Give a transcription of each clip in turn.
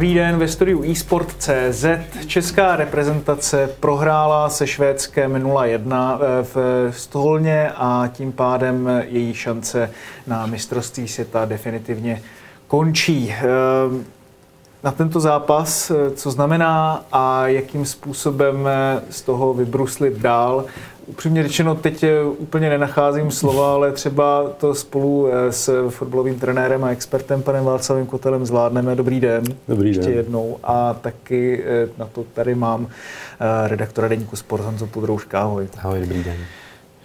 Dobrý den, ve studiu eSport.cz. Česká reprezentace prohrála se Švédskem 0-1 v Stolně a tím pádem její šance na mistrovství světa definitivně končí. Ehm, Na tento zápas, co znamená a jakým způsobem z toho vybruslit dál, upřímně řečeno, teď úplně nenacházím slova, ale třeba to spolu s fotbalovým trenérem a expertem panem Václavem Kotelem zvládneme. Dobrý den. Dobrý Ještě den. jednou. A taky na to tady mám redaktora deníku Sport Honzo Pudrouška. Ahoj. Ahoj, dobrý den.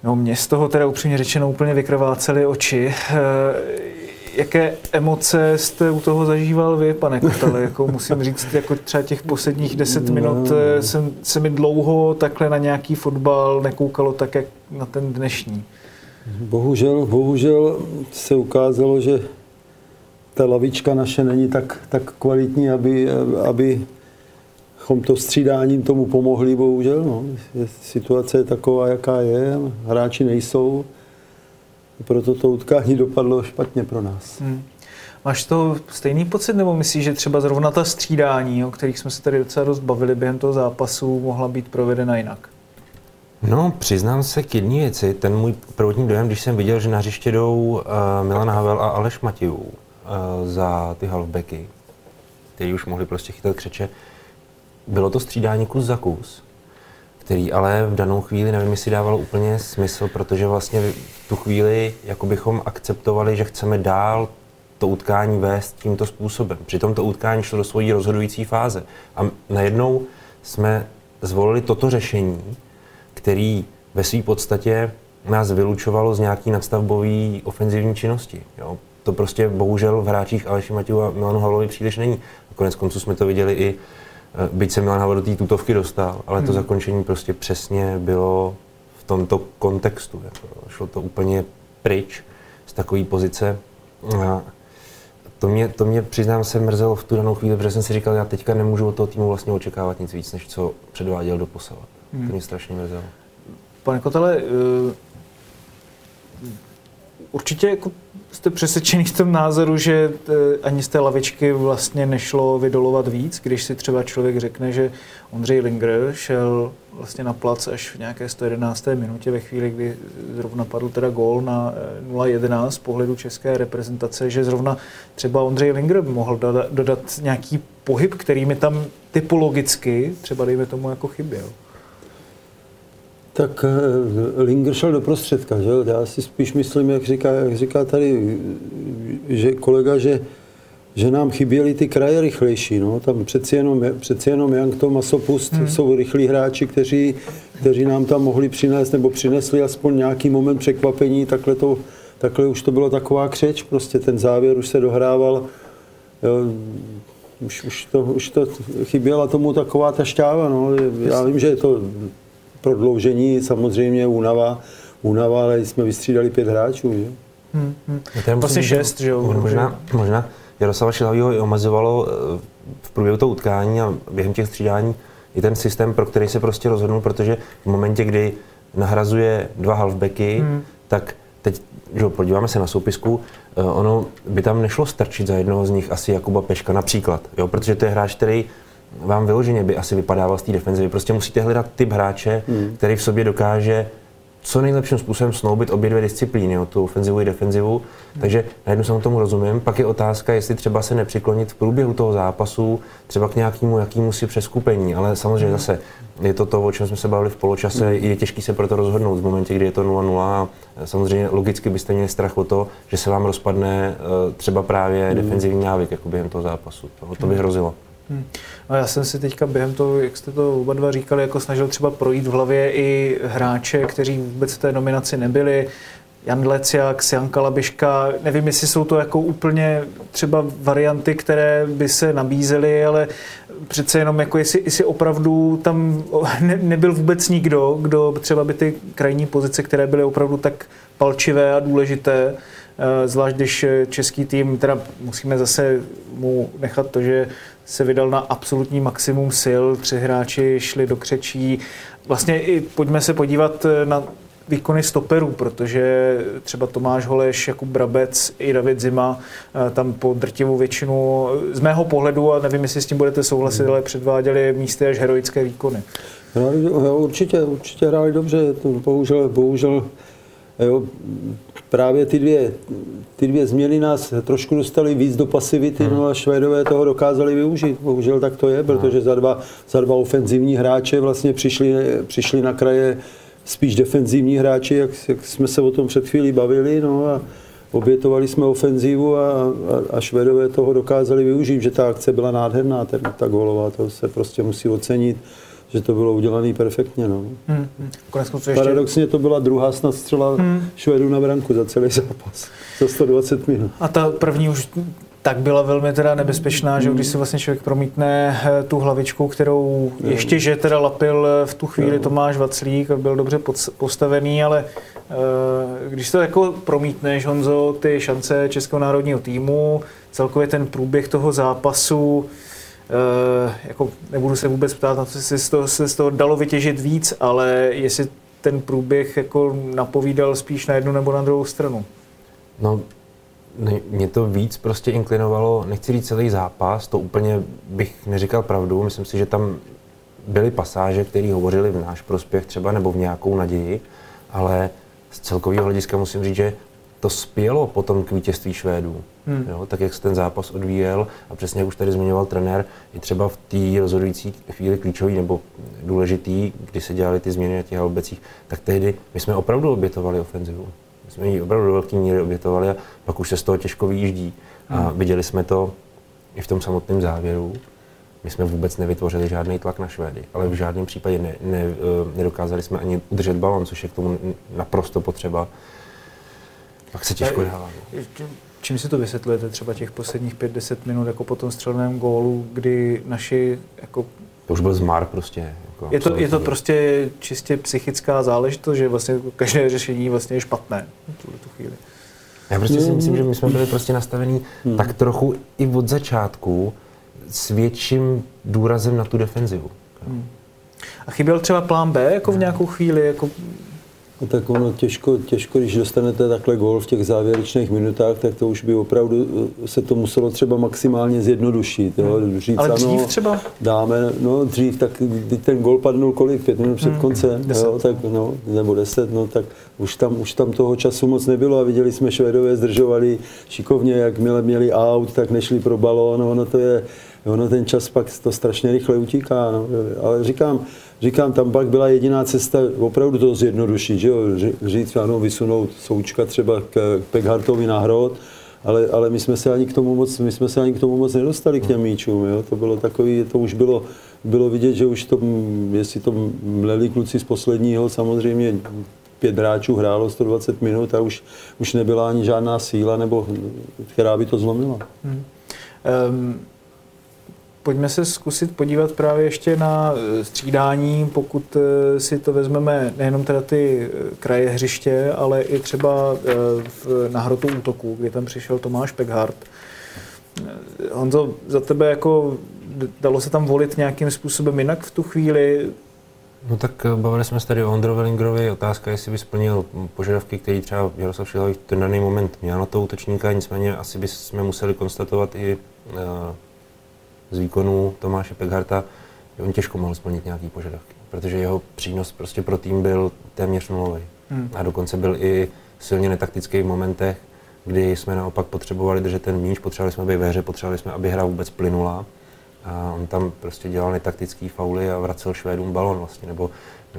No mě z toho teda upřímně řečeno úplně vykrvácely oči. Jaké emoce jste u toho zažíval vy, pane Kotele? Jako musím říct, jako třeba těch posledních deset minut eh, jsem, se mi dlouho takhle na nějaký fotbal nekoukalo tak, jak na ten dnešní. Bohužel, bohužel se ukázalo, že ta lavička naše není tak, tak kvalitní, aby, aby chom to střídáním tomu pomohli, bohužel. No. Situace je taková, jaká je, hráči nejsou, proto to utkání dopadlo špatně pro nás. Hmm. Máš to stejný pocit, nebo myslíš, že třeba zrovna ta střídání, o kterých jsme se tady docela dost bavili během toho zápasu, mohla být provedena jinak? No, přiznám se k jedné věci. Ten můj prvotní dojem, když jsem viděl, že na hřiště jdou uh, Milan Havel a Aleš Matějů uh, za ty halfbacky, kteří už mohli prostě chytat křeče, bylo to střídání kus za kus, který ale v danou chvíli, nevím, jestli dávalo úplně smysl, protože vlastně v tu chvíli jako bychom akceptovali, že chceme dál to utkání vést tímto způsobem. Přitom to utkání šlo do svojí rozhodující fáze. A najednou jsme zvolili toto řešení, který ve své podstatě nás vylučovalo z nějaký nadstavbové ofenzivní činnosti. Jo? To prostě bohužel v hráčích Aleši Matěju a Milanu Havlovi příliš není. A konec konců jsme to viděli i, byť se Milan Havel do té tutovky dostal, ale to zakončení prostě přesně bylo v tomto kontextu. Jako, šlo to úplně pryč z takové pozice. A to mě, to mě, přiznám se, mrzelo v tu danou chvíli, protože jsem si říkal, já teďka nemůžu od toho týmu vlastně očekávat nic víc, než co předváděl do posavat. To mě strašně mrzelo. Pane Kotele, eh, určitě jako jste přesvědčený v tom názoru, že eh, ani z té lavičky vlastně nešlo vydolovat víc, když si třeba člověk řekne, že Ondřej Linger šel vlastně na plac až v nějaké 111. minutě ve chvíli, kdy zrovna padl teda gól na eh, 0-11 z pohledu české reprezentace, že zrovna třeba Ondřej Linger mohl dodat, dodat nějaký pohyb, který mi tam typologicky třeba dejme tomu jako chyběl. Tak eh, Linger šel do prostředka, že? Já si spíš myslím, jak říká, jak říká tady že kolega, že, že nám chyběly ty kraje rychlejší. No? Tam přeci jenom, přeci jenom Young to Masopust hmm. jsou rychlí hráči, kteří, kteří nám tam mohli přinést nebo přinesli aspoň nějaký moment překvapení. Takhle, to, takhle už to bylo taková křeč, prostě ten závěr už se dohrával. Jo, už, už, to, už to chyběla tomu taková ta šťáva. No. Já vím, že je to prodloužení, samozřejmě únava, únava, ale jsme vystřídali pět hráčů. Že? Hmm, hmm. Vlastně musím říct, šest, že jo? Možná, možná Jaroslava Šilavýho i omezovalo eh, v průběhu toho utkání a během těch střídání i ten systém, pro který se prostě rozhodnul, protože v momentě, kdy nahrazuje dva halfbacky, hmm. tak teď, že jo, podíváme se na soupisku, eh, ono by tam nešlo strčit za jednoho z nich asi Jakuba Peška například, jo, protože to je hráč, který vám vyloženě by asi vypadával z té defenzivy. Prostě musíte hledat typ hráče, hmm. který v sobě dokáže co nejlepším způsobem snoubit obě dvě disciplíny, jo, tu ofenzivu i defenzivu. Takže na jednu stranu tomu rozumím. Pak je otázka, jestli třeba se nepřiklonit v průběhu toho zápasu třeba k nějakému jakýmu si přeskupení. Ale samozřejmě zase je to to, o čem jsme se bavili v poločase. Je těžké se pro to rozhodnout v momentě, kdy je to 0-0. A samozřejmě logicky byste měli strach o to, že se vám rozpadne eh, třeba právě defenzivní návyk jako během toho zápasu. To, to by hrozilo. Hmm. No já jsem si teďka během toho, jak jste to oba dva říkali, jako snažil třeba projít v hlavě i hráče, kteří vůbec v té nominaci nebyli. Jan Leciak, Jan Kalabiška, nevím, jestli jsou to jako úplně třeba varianty, které by se nabízely, ale přece jenom jako jestli, jestli opravdu tam ne, nebyl vůbec nikdo, kdo třeba by ty krajní pozice, které byly opravdu tak palčivé a důležité, eh, zvlášť když český tým, teda musíme zase mu nechat to, že se vydal na absolutní maximum sil, tři hráči šli do křečí. Vlastně i pojďme se podívat na výkony stoperů, protože třeba Tomáš Holeš, Jakub Brabec i David Zima eh, tam po drtivou většinu, z mého pohledu, a nevím, jestli s tím budete souhlasit, ale předváděli místy až heroické výkony. No, určitě, určitě hráli dobře, to bohužel, bohužel jo, právě ty dvě, ty dvě změny nás trošku dostali víc do pasivity, hmm. no a Švédové toho dokázali využít. Bohužel tak to je, protože za dva, za dva ofenzivní hráče vlastně přišli, přišli na kraje spíš defenzivní hráči, jak, jak jsme se o tom před chvílí bavili, no a obětovali jsme ofenzivu a, a, a Švedové toho dokázali využít, že ta akce byla nádherná, ten, ta golová, to se prostě musí ocenit, že to bylo udělané perfektně. No. Hmm, hmm. Paradoxně to byla druhá snad střela hmm. Švedů na branku za celý zápas, za 120 minut. A ta první už tak byla velmi teda nebezpečná, že když si vlastně člověk promítne eh, tu hlavičku, kterou ještě, že teda lapil eh, v tu chvíli Tomáš Vaclík a byl dobře postavený, ale eh, když to jako promítneš, Honzo, ty šance Českého národního týmu, celkově ten průběh toho zápasu, jako nebudu se vůbec ptát na to, jestli z toho, se z toho dalo vytěžit víc, ale jestli ten průběh jako napovídal spíš na jednu nebo na druhou stranu. No, mě to víc prostě inklinovalo, nechci říct celý zápas, to úplně bych neříkal pravdu, myslím si, že tam byly pasáže, které hovořily v náš prospěch třeba nebo v nějakou naději, ale z celkového hlediska musím říct, že to spělo potom k vítězství Švédů. Hmm. Jo, tak jak se ten zápas odvíjel a přesně jak už tady zmiňoval trenér, i třeba v té rozhodující chvíli klíčový nebo důležitý, kdy se dělaly ty změny na těch halbecích, tak tehdy my jsme opravdu obětovali ofenzivu jsme ji opravdu do velké míry obětovali a pak už se z toho těžko vyjíždí. A hmm. viděli jsme to i v tom samotném závěru. My jsme vůbec nevytvořili žádný tlak na Švédy, ale v žádném případě ne, ne, eh, nedokázali jsme ani udržet balon, což je k tomu naprosto potřeba. Pak se těžko dává. Čím si to vysvětlujete třeba těch posledních 5-10 minut jako po tom střelném gólu, kdy naši jako to už byl zmar prostě. Jako je, to, je to prostě čistě psychická záležitost, že vlastně každé řešení vlastně je špatné v tu chvíli. Já prostě si myslím, že my jsme byli prostě nastavení hmm. tak trochu i od začátku s větším důrazem na tu defenzivu. Hmm. A chyběl třeba plán B jako v nějakou chvíli, jako tak ono těžko, těžko, když dostanete takhle gol v těch závěrečných minutách, tak to už by opravdu eh, se to muselo třeba maximálně zjednodušit. Jo? Hmm. Říct, Ale dřív ano, třeba? Dáme, no dřív, tak když ten gol padnul kolik, pět minut před hmm. koncem, jo, tak, no, nebo deset, no tak už tam, už tam toho času moc nebylo a viděli jsme Švedové zdržovali šikovně, jakmile měli aut, tak nešli pro balón, ono to je, ono ten čas pak to strašně rychle utíká, no. ale říkám, říkám, tam pak byla jediná cesta opravdu to zjednodušit, že jo? říct, ano, vysunout součka třeba k Pekhartovi na hrot, ale, ale my jsme se ani k tomu moc, my jsme se ani k tomu moc nedostali k těm míčům, jo? to bylo takový, to už bylo, bylo vidět, že už to, jestli to mleli kluci z posledního, samozřejmě pět hráčů hrálo 120 minut a už, už nebyla ani žádná síla, nebo která by to zlomila. Hmm. Um, Pojďme se zkusit podívat právě ještě na eh, střídání, pokud eh, si to vezmeme nejenom teda ty eh, kraje hřiště, ale i třeba na hrotu útoku, kdy tam přišel Tomáš Pekhardt. Honzo, za tebe jako dalo se tam volit nějakým způsobem jinak v tu chvíli? No tak bavili jsme se tady o Ondrovi Lingerovi. Otázka, jestli by splnil požadavky, který třeba Jaroslav Šilhavý v ten daný moment měl na to útočníka, nicméně asi bychom museli konstatovat i z výkonu Tomáše Pekharta, že on těžko mohl splnit nějaký požadavky, protože jeho přínos prostě pro tým byl téměř nulový. Hmm. A dokonce byl i silně netaktický v momentech, kdy jsme naopak potřebovali držet ten míč, potřebovali jsme být ve hře, potřebovali jsme, aby hra vůbec plynula. A on tam prostě dělal netaktický fauly a vracel Švédům balon vlastně, nebo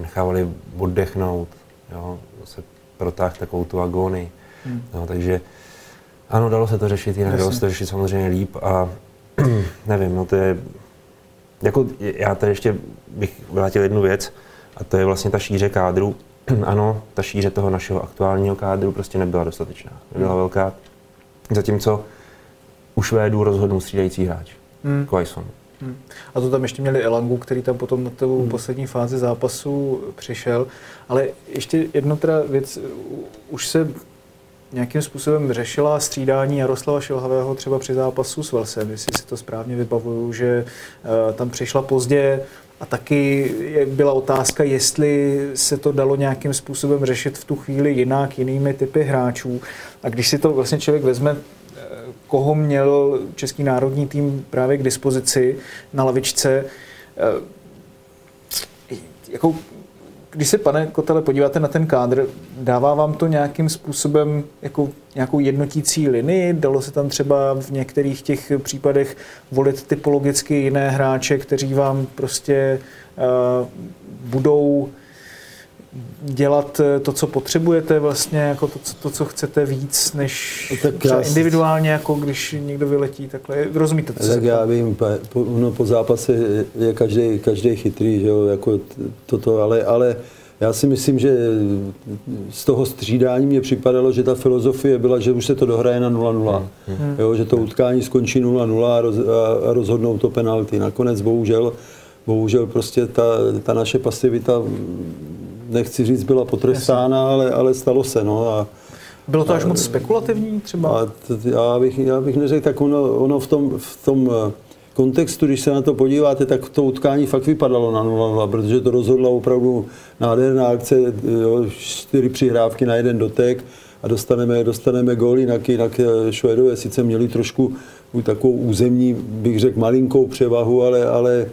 nechávali oddechnout, jo, se protáh takovou tu agónii. Hmm. No, takže ano, dalo se to řešit jinak, dalo se to řešit samozřejmě líp a nevím, no to je, jako já tady ještě bych vrátil jednu věc, a to je vlastně ta šíře kádru. ano, ta šíře toho našeho aktuálního kádru prostě nebyla dostatečná, nebyla hmm. velká. Zatímco u Švédů rozhodnul střídající hráč, hmm. Quaison. Hmm. A to tam ještě měli Elangu, který tam potom na tu hmm. poslední fázi zápasu přišel. Ale ještě jedno teda věc, už se nějakým způsobem řešila střídání Jaroslava Šilhavého třeba při zápasu s Velsem, jestli si to správně vybavuju, že uh, tam přišla pozdě a taky byla otázka, jestli se to dalo nějakým způsobem řešit v tu chvíli jinak, jinými typy hráčů. A když si to vlastně člověk vezme, eh, koho měl český národní tým právě k dispozici na lavičce, eh, jako když se, pane Kotele, podíváte na ten kádr, dává vám to nějakým způsobem jako nějakou jednotící linii? Dalo se tam třeba v některých těch případech volit typologicky jiné hráče, kteří vám prostě uh, budou dělat to, co potřebujete vlastně, jako to, to co chcete víc, než no tak třeba individuálně, jako když někdo vyletí takhle. Rozumíte, co Tak já vím, po, no, po zápase je každý, každý chytrý, že jo, jako toto, ale, ale já si myslím, že z toho střídání mě připadalo, že ta filozofie byla, že už se to dohraje na 0-0. Hmm. Jo, že to utkání skončí 0-0 a, roz, a rozhodnou to penalty. Nakonec bohužel, bohužel prostě ta, ta naše pasivita nechci říct, byla potrestána, ale, ale stalo se. No, a, bylo to až moc spekulativní třeba? A t, já, bych, já bych neřekl, tak ono, ono v, tom, v tom eh, kontextu, když se na to podíváte, tak to utkání fakt vypadalo na 0 protože to rozhodla opravdu nádherná akce, jo, čtyři přihrávky na jeden dotek a dostaneme, dostaneme gól, jinak, jinak eh, Švédové sice měli trošku takovou územní, bych řekl, malinkou převahu, ale, ale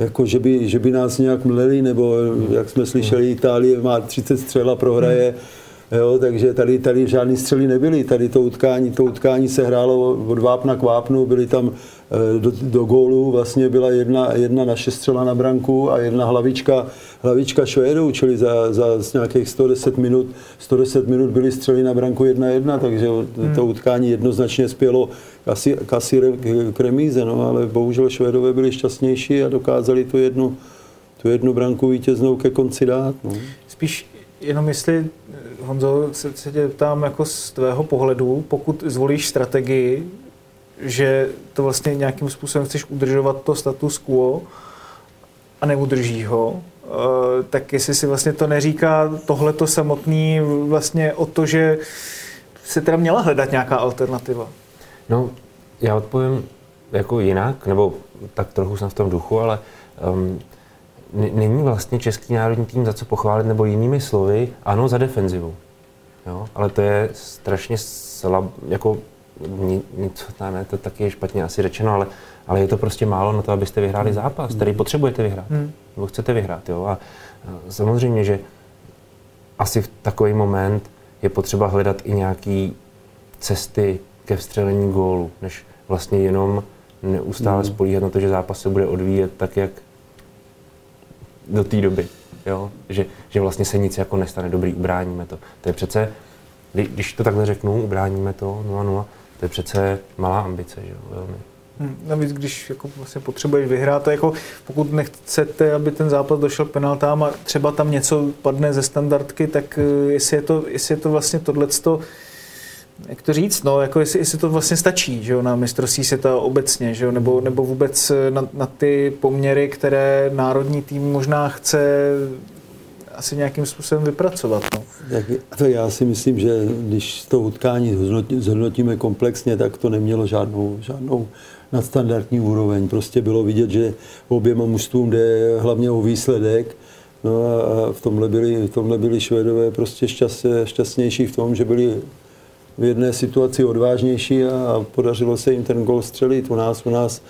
jako že by, že by nás nějak mleli, nebo jak jsme slyšeli, Itálie má 30 střel a prohraje, Jo, takže tady, tady žádný střely nebyly. Tady to utkání, to utkání se hrálo od vápna k vápnu, byly tam Eh, do, do gólu vlastně byla jedna, jedna naše střela na branku a jedna hlavička, hlavička Švédů, čili za, za nějakých 110 minut, 110 minut byly střely na branku 1-1, takže hmm. to utkání jednoznačně spělo asi, asi k remíze, no, ale bohužel Švédové byli šťastnější a dokázali tu jednu, tu jednu branku vítěznou ke konci dát. No. Spíš jenom jestli, Honzo, se, se tě ptám jako z tvého pohledu, pokud zvolíš strategii, že to vlastně nějakým způsobem chceš udržovat to status quo a neudrží ho, eh, tak jestli si vlastně to neříká tohleto samotný vlastně o to, že se teda měla hledat nějaká alternativa. No, já odpovím jako jinak, nebo tak trochu jsem v tom duchu, ale um, není vlastně český národní tým za co pochválit, nebo jinými slovy, ano, za defenzivu. Jo? Ale to je strašně slab, jako něco, ne, to taky je špatně asi řečeno, ale, ale je to prostě málo na to, abyste vyhráli zápas, který potřebujete vyhrát, hmm. nebo chcete vyhrát. Jo? A samozřejmě, že asi v takový moment je potřeba hledat i nějaké cesty ke vstřelení gólu, než vlastně jenom neustále hmm. spolíhat na to, že zápas se bude odvíjet tak, jak do té doby. Jo? Že, že vlastně se nic jako nestane, dobrý, ubráníme to. To je přece, když to takhle řeknu, ubráníme to 0-0, to je přece malá ambice, že jo, velmi. Hmm, navíc, když jako vlastně potřebuješ vyhrát, to jako pokud nechcete, aby ten zápas došel penaltám a třeba tam něco padne ze standardky, tak eh, jestli je to, jestli je to vlastně tohleto, jak to říct, no, jako jestli, jestli to vlastně stačí, že jo, na mistrovství světa obecně, že jo, nebo, nebo vůbec eh, na, na ty poměry, které národní tým možná chce asi nějakým způsobem vypracovat. No. to já si myslím, že když to utkání zhodnotíme komplexně, tak to nemělo žádnou, žádnou nadstandardní úroveň. Prostě bylo vidět, že oběma mužstvům jde hlavně o výsledek. No a v tomhle byli, v tomhle byli Švédové prostě šťast, šťastnější v tom, že byli v jedné situaci odvážnější a podařilo se jim ten gol střelit. U nás, u nás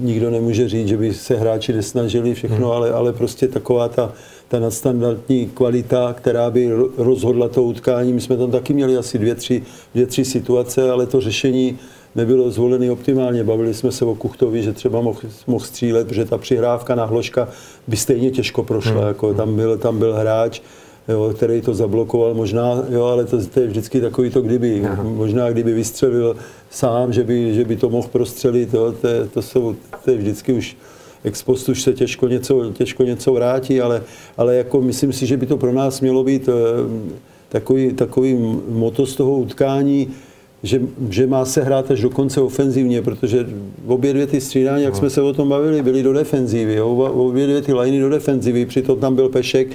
nikdo nemůže říct, že by se hráči nesnažili všechno, hmm. ale, ale prostě taková ta ta nadstandardní kvalita, která by rozhodla to utkání. My jsme tam taky měli asi dvě, tři, dvě, tři situace, ale to řešení nebylo zvolené optimálně. Bavili jsme se o Kuchtovi, že třeba mohl, mohl střílet, protože ta přihrávka na Hloška by stejně těžko prošla. Hmm. Jako tam, byl, tam byl hráč, jo, který to zablokoval možná, jo, ale to, to je vždycky takový to kdyby. Aha. Možná kdyby vystřelil sám, že by, že by to mohl prostřelit, jo, to, to, jsou, to je vždycky už ex post už se těžko něco, těžko něco vrátí, ale, ale jako myslím si, že by to pro nás mělo být eh, takový, takový moto z toho utkání, že, že má se hrát až do konce ofenzivně, protože obě dvě ty střídání, jak jsme se o tom bavili, byly do defenzívy, jo? obě dvě ty liny do defenzívy, přitom tam byl Pešek,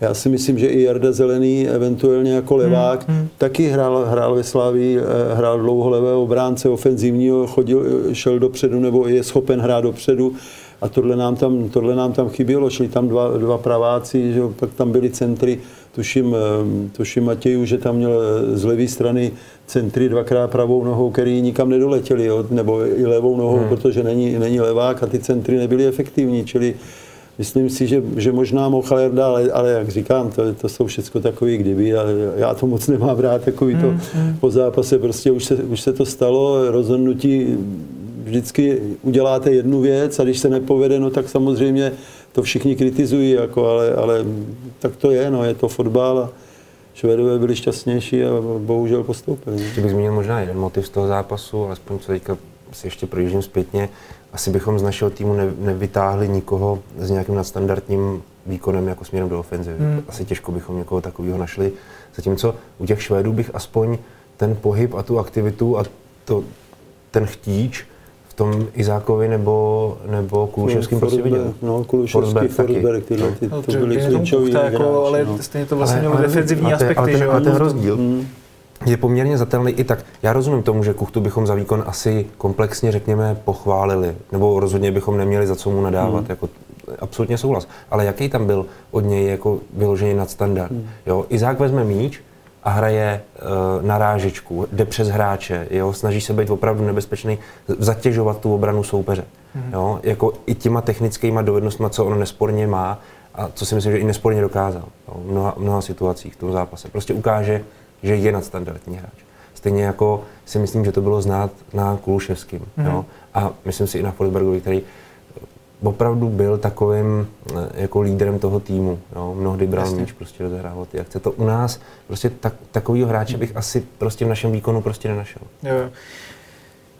já si myslím, že i Jarda Zelený, eventuálně jako levák, hmm, hmm. taky hrál, hrál ve Slávii, eh, hrál dlouho levého obránce ofenzivního, chodil, šel dopředu nebo je schopen hrát dopředu. A tohle nám tam, tohle nám tam chybělo. Šli tam dva, dva praváci, že pak tam byly centry, tuším, eh, tuším Matěju, že tam měl eh, z levé strany centry dvakrát pravou nohou, který nikam nedoletěli, jo? nebo i levou nohou, hmm. protože není, není levák a ty centry nebyly efektivní. Čili Myslím si, že, že možná mohl ale, ale jak říkám, to, to jsou všechno takové kdyby a já to moc nemám rád, takový to mm, mm. po zápase, prostě už se, už se to stalo, rozhodnutí vždycky uděláte jednu věc a když se nepovede, no tak samozřejmě to všichni kritizují, jako, ale, ale tak to je, no, je to fotbal a Švédové byli šťastnější a bohužel postoupili. Ještě bych zmínil možná jeden motiv z toho zápasu, alespoň co teďka si ještě projíždím zpětně, asi bychom z našeho týmu ne, nevytáhli nikoho s nějakým nadstandardním výkonem jako směrem do ofenzivy. Hmm. Asi těžko bychom někoho takového našli. Zatímco u těch Švédů bych aspoň ten pohyb a tu aktivitu a to, ten chtíč v tom Izákovi nebo, nebo Kuluševským prostě viděl. No, Kuluševský, Forsberg, tyhle, ty, no, to byly klíčový jako, Ale no. stejně to vlastně mělo defenzivní aspekty. Ale ten, ale ten rozdíl, hmm je poměrně zatelný i tak. Já rozumím tomu, že Kuchtu bychom za výkon asi komplexně, řekněme, pochválili, nebo rozhodně bychom neměli za co mu nadávat. Hmm. Jako, absolutně souhlas. Ale jaký tam byl od něj jako vyložený nadstandard? Hmm. Jo, Izák vezme míč a hraje uh, na rážičku, jde přes hráče, jo, snaží se být opravdu nebezpečný, zatěžovat tu obranu soupeře. Hmm. Jo, jako i těma technickýma dovednostmi, co on nesporně má, a co si myslím, že i nesporně dokázal jo, v mnoha, mnoha situacích v tom zápase. Prostě ukáže, že je nadstandardní hráč. Stejně jako si myslím, že to bylo znát na Kuluševským. Mm. Jo? A myslím si i na Forsbergovi, který opravdu byl takovým eh, jako lídrem toho týmu. Jo? Mnohdy bral míč, prostě rozehrával ty akce. To u nás prostě tak, takovýho hráče bych asi prostě v našem výkonu prostě nenašel. Jo.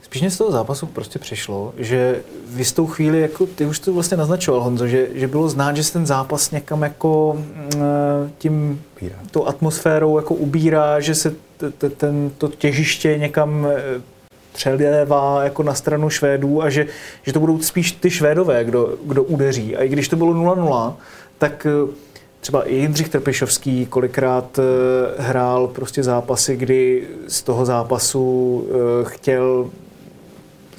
Spíš mě z toho zápasu prostě přišlo, že v jistou chvíli, jako ty už to vlastně naznačoval, Honzo, že, že bylo znát, že se ten zápas někam jako mm, tím, tou atmosférou jako ubírá, že se t, ten, to těžiště někam e, přelévá jako na stranu Švédů a že, že to budou spíš ty Švédové, kdo, kdo udeří. A i když to bylo 0-0, tak e, třeba i Jindřich Trpišovský kolikrát hrál prostě zápasy, kdy z toho zápasu chtěl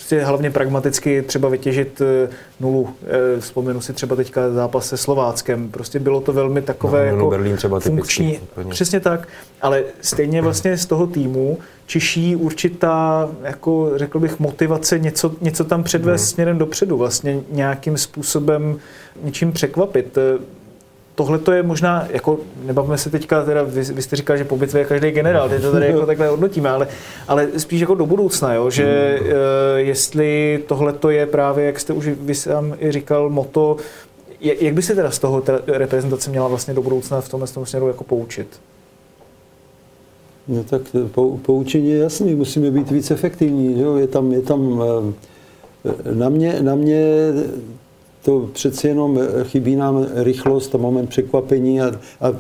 prostě hlavně pragmaticky třeba vytěžit eh, nulu. Eh, vzpomenu si třeba teďka zápas se Slováckem. Prostě bylo to velmi takové no, jako Berlín třeba funkční. Typicky, přesně tak, ale stejně vlastně z toho týmu čiší určitá, jako řekl bych, motivace něco, něco tam předvést hmm. směrem dopředu, vlastně nějakým způsobem něčím překvapit tohle to je možná, jako nebavíme se teďka, teda vy, vy jste říkal, že po bitvě je každý generál, teď to tady jako takhle hodnotíme, ale, ale spíš jako do budoucna, jo, že uh, jestli tohle to je právě, jak jste už vy sám i říkal, moto, jak by se teda z toho ta reprezentace měla vlastně do budoucna v tomhle směru jako poučit? No tak pou, poučení je jasný, musíme být víc efektivní, jo? je tam, je tam eh, na mě, na mě to přeci jenom eh, chybí nám rychlost a moment překvapení a, a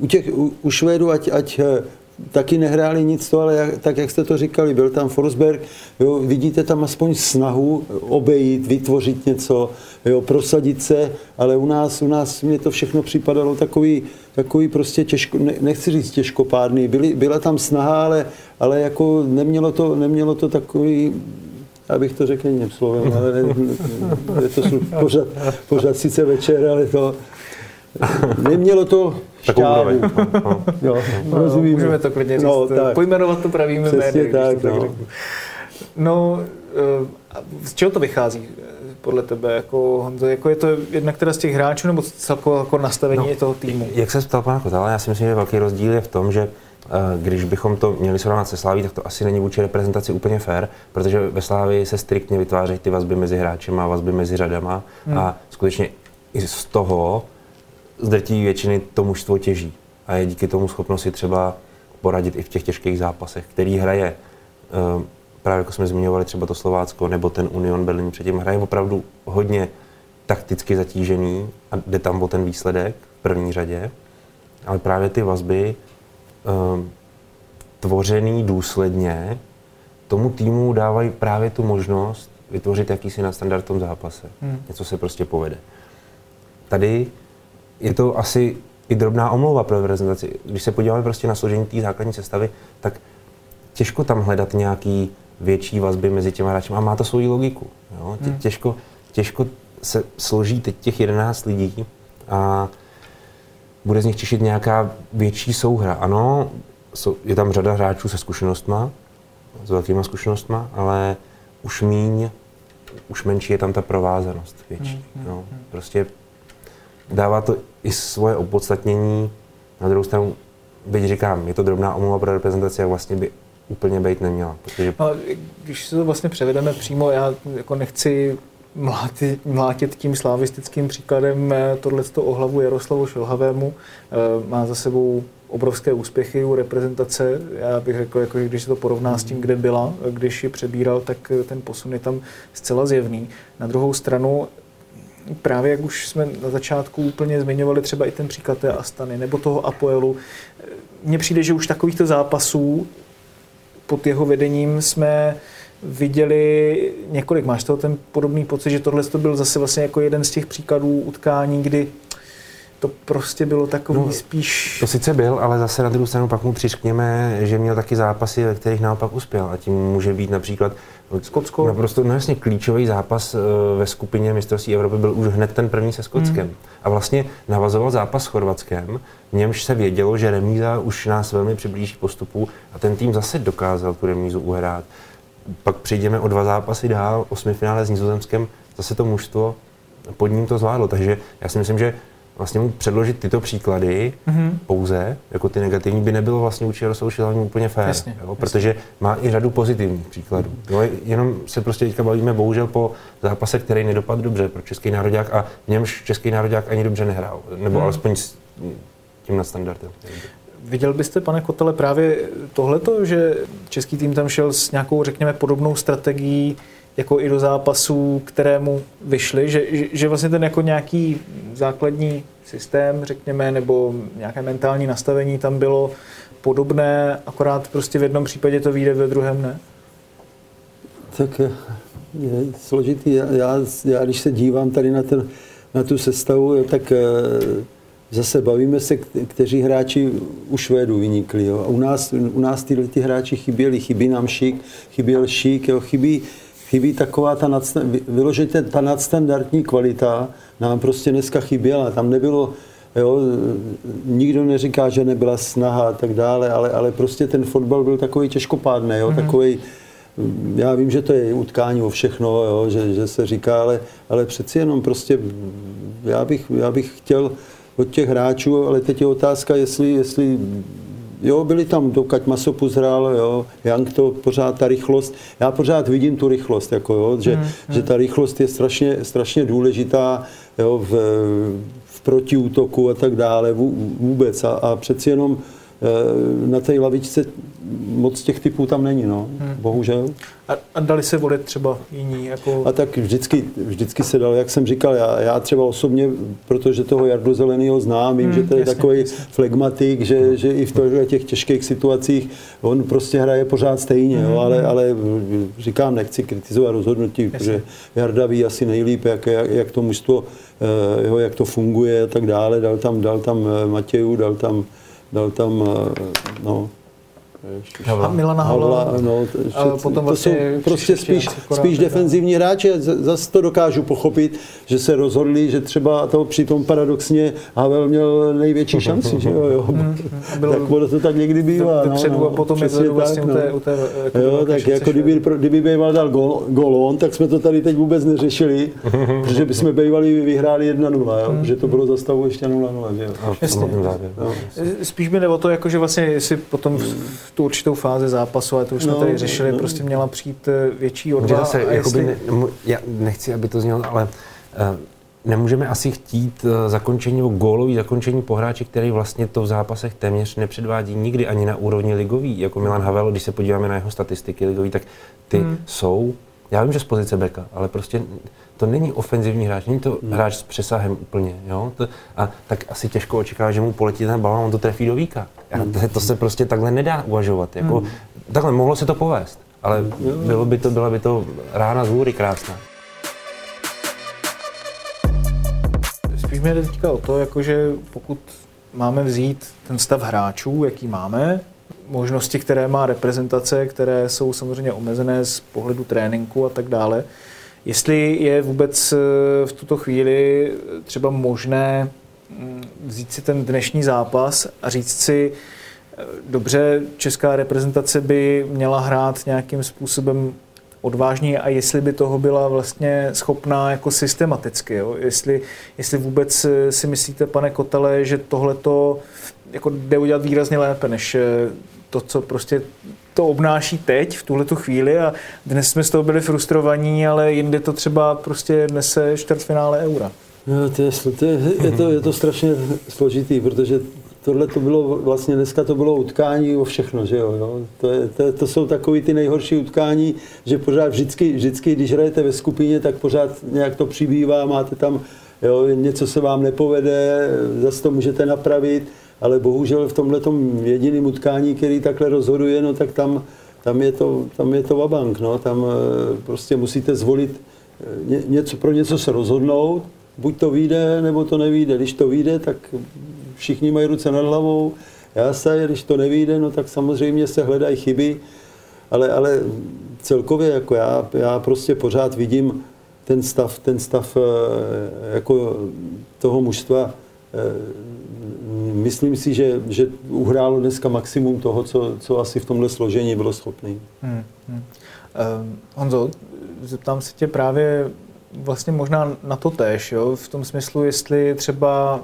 u, těch, u, u Švédu, ať, ať eh, taky nehráli nic to, ale jak, tak, jak jste to říkali, byl tam Forsberg, jo, vidíte tam aspoň snahu obejít, vytvořit něco, jo, prosadit se, ale u nás, u nás mě to všechno připadalo takový, takový prostě těžko, ne, nechci říct těžkopádný, Byly, byla tam snaha, ale, ale jako nemělo to, nemělo to takový abych to řekl jiným slovem, ale ne, ne, je to pořád, pořád sice večer, ale to nemělo to šťávu. No, no, můžeme to klidně říct, no, tak. pojmenovat to pravými jmény. tak, no. Tak no, eh, z čeho to vychází podle tebe, jako Honzo, jako je to jednak teda z těch hráčů nebo celkově jako nastavení no, toho týmu? Jak se ptal pana Kozala, já si myslím, že velký rozdíl je v tom, že Eh, když bychom to měli srovnat se Sláví, tak to asi není vůči reprezentaci úplně fair, protože ve Sláví se striktně vytvářejí ty vazby mezi hráči a vazby mezi řadama hmm. a skutečně i z toho z drtí většiny to mužstvo těží. A je díky tomu schopno si třeba poradit i v těch těžkých zápasech, který hraje eh, právě jako jsme zmiňovali třeba to Slovácko nebo ten Union Berlin předtím, hraje opravdu hodně takticky zatížený a jde tam o ten výsledek v první řadě, ale právě ty vazby tvořený důsledně tomu týmu dávají právě tu možnost vytvořit jakýsi nadstandard v tom zápase. Hmm. Něco se prostě povede. Tady je to asi i drobná omlouva pro reprezentaci. Když se podíváme prostě na složení té základní sestavy, tak těžko tam hledat nějaký větší vazby mezi těma hráči a má to svoji logiku. Jo? Tě, hmm. těžko, těžko se složí teď těch 11 lidí a bude z nich těšit nějaká větší souhra. Ano, je tam řada hráčů se zkušenostma, s velkýma zkušenostma, ale už míň, už menší je tam ta provázanost větší. Hmm, hmm, no. Prostě dává to i svoje opodstatnění. Na druhou stranu, byť říkám, je to drobná omluva pro reprezentaci, jak vlastně by úplně být neměla. Protože... No, když se to vlastně převedeme přímo, já jako nechci mlátit, mlátit tím slavistickým příkladem eh, tohleto o hlavu Jaroslavu Šelhavému. Eh, má za sebou obrovské úspěchy u reprezentace. Já bych řekl, jako, když se to porovná s tím, kde byla, když ji přebíral, tak eh, ten posun je tam zcela zjevný. Na druhou stranu, právě jak už jsme na začátku úplně zmiňovali třeba i ten příklad té Astany nebo toho Apoelu, mně přijde, že už takovýchto zápasů pod jeho vedením jsme viděli několik. Máš toho ten podobný pocit, že tohle to byl zase vlastně jako jeden z těch příkladů utkání, kdy to prostě bylo takový no, spíš... To sice byl, ale zase na druhou stranu pak mu přiškněme, že měl taky zápasy, ve kterých naopak uspěl. A tím může být například Skotsko. Naprosto no jasně klíčový zápas eh, ve skupině mistrovství Evropy byl už hned ten první se Skotskem. Mm. A vlastně navazoval zápas s Chorvatskem, v němž se vědělo, že remíza už nás velmi přiblíží postupu a ten tým zase dokázal tu remízu uhrát pak přijdeme o dva zápasy dál, finále s Nizozemskem, zase to mužstvo pod ním to zvládlo. Takže já si myslím, že vlastně mu předložit tyto příklady mm-hmm. pouze, jako ty negativní, by nebylo vlastně vůči Jaroslavu úplně fér, jasně, jo, protože jasně. má i řadu pozitivních příkladů. Jo, jenom se prostě teďka bavíme bohužel po zápase, který nedopadl dobře pro český národák a v němž český národák ani dobře nehrál, nebo mm. alespoň s tím na standardem. Viděl byste, pane Kotele, právě tohleto, že český tým tam šel s nějakou, řekněme, podobnou strategií, jako i do zápasů, kterému vyšli, že, že vlastně ten jako nějaký základní systém, řekněme, nebo nějaké mentální nastavení tam bylo podobné, akorát prostě v jednom případě to vyjde, ve druhém ne? Tak je složitý. Já, já, já když se dívám tady na, ten, na tu sestavu, tak eh, zase bavíme se, kteří hráči u Švédů vynikli. Jo. A u nás, u nás tyhle ty hráči chyběli. Chybí nám šík, chyběl šík, jo. Chybí, chybí taková ta, vyloženě ta nadstandardní kvalita nám prostě dneska chyběla. Tam nebylo, jo, nikdo neříká, že nebyla snaha a tak dále, ale, ale prostě ten fotbal byl takový těžkopádný, jo, mm-hmm. takový, já vím, že to je utkání o všechno, jo, že, že se říká, ale, ale přeci jenom prostě já bych, já bych chtěl od těch hráčů, ale teď je otázka, jestli, jestli Jo, byli tam, dokud Masopus hrál, jo, Young to pořád ta rychlost, já pořád vidím tu rychlost, jako jo, že, hmm, hmm. že ta rychlost je strašně, strašně důležitá jo, v, v protiútoku a tak dále vůbec a, a přeci jenom na té lavičce moc těch typů tam není, no, hmm. bohužel. A, a dali se volit třeba jiní? Jako... A tak vždycky, vždycky se dal, jak jsem říkal, já, já třeba osobně, protože toho Jardu Zelenýho znám, vím, hmm, že to je jasně, takový jasně. flegmatik, že, že i v těch těžkých situacích on prostě hraje pořád stejně, hmm. jo, ale, ale říkám, nechci kritizovat rozhodnutí, jasně. protože Jarda ví asi nejlíp, jak, jak, jak to mužstvo, eh, jo, jak to funguje a tak dále, dal tam, dal tam eh, Matěju, dal tam dal tam, eh, no, a Milana Havla, Havla no, a potom to vlastně jsou prostě spíš, spíš defenzivní hráči. Zase to dokážu pochopit, že se rozhodli, že třeba to přitom paradoxně Havel měl největší šanci, že jo, jo. Hmm, byl, tak bylo to tak někdy bývá. No, no, a potom je to vlastně tak, u té, u té jako jo, tak jako kdyby, kdyby býval dal gol, golon, tak jsme to tady teď vůbec neřešili, protože bychom bývali vyhráli 1-0, jo, že to bylo za stavu ještě 0-0, že jo. Spíš by nebo to, jako, že vlastně jestli potom tu určitou fázi zápasu, ale to už jsme no, tady řešili, no. prostě měla přijít eh, větší odvaha. Zase, jestli... ne, já nechci, aby to znělo, ale uh, nemůžeme asi chtít uh, zakončení nebo gólový zakončení po hráči, který vlastně to v zápasech téměř nepředvádí nikdy ani na úrovni ligový. Jako Milan Havel, když se podíváme na jeho statistiky ligový, tak ty hmm. jsou, já vím, že z pozice beka, ale prostě to není ofenzivní hráč, není to hmm. hráč s přesahem úplně, jo? To, a tak asi těžko očekávat, že mu poletí ten balon, on to trefí do víka. Hmm. To, to se prostě takhle nedá uvažovat. Jako, hmm. Takhle mohlo se to povést, ale bylo by to, byla by to rána z hůry krásná. Spíš mě jde teďka o to, jakože pokud máme vzít ten stav hráčů, jaký máme, možnosti, které má reprezentace, které jsou samozřejmě omezené z pohledu tréninku a tak dále, jestli je vůbec eh, v tuto chvíli třeba možné mm, vzít si ten dnešní zápas a říct si, eh, dobře, česká reprezentace by měla hrát nějakým způsobem odvážně a jestli by toho byla vlastně schopná jako systematicky. Jo? Jestli, jestli vůbec eh, si myslíte, pane Kotele, že tohle to jako jde udělat výrazně lépe, než to, co prostě to obnáší teď, v tuhle tu chvíli a dnes jsme z toho byli frustrovaní, ale jinde to třeba prostě nese čtvrtfinále eura. No, to je, to je, je, to, je to strašně složitý, protože tohle to bylo vlastně, dneska to bylo utkání o všechno, že jo, jo? To, je, to, to, jsou takový ty nejhorší utkání, že pořád vždycky, vždycky, když hrajete ve skupině, tak pořád nějak to přibývá, máte tam, jo, něco se vám nepovede, zase to můžete napravit ale bohužel v tomhle jediném utkání, který takhle rozhoduje, no tak tam, tam je to, tam je to vabank, no, tam eh, prostě musíte zvolit eh, něco, pro něco se rozhodnout, buď to vyjde, nebo to nevíde. Když to vyjde, tak všichni mají ruce nad hlavou, já se, když to nevíde, no tak samozřejmě se hledají chyby, ale, ale celkově jako já, já prostě pořád vidím ten stav, ten stav eh, jako toho mužstva myslím si, že, že uhrálo dneska maximum toho, co, co asi v tomhle složení bylo schopný. Hmm, hmm. Uh, Honzo, zeptám se tě právě vlastně možná na to též, jo? v tom smyslu, jestli třeba uh,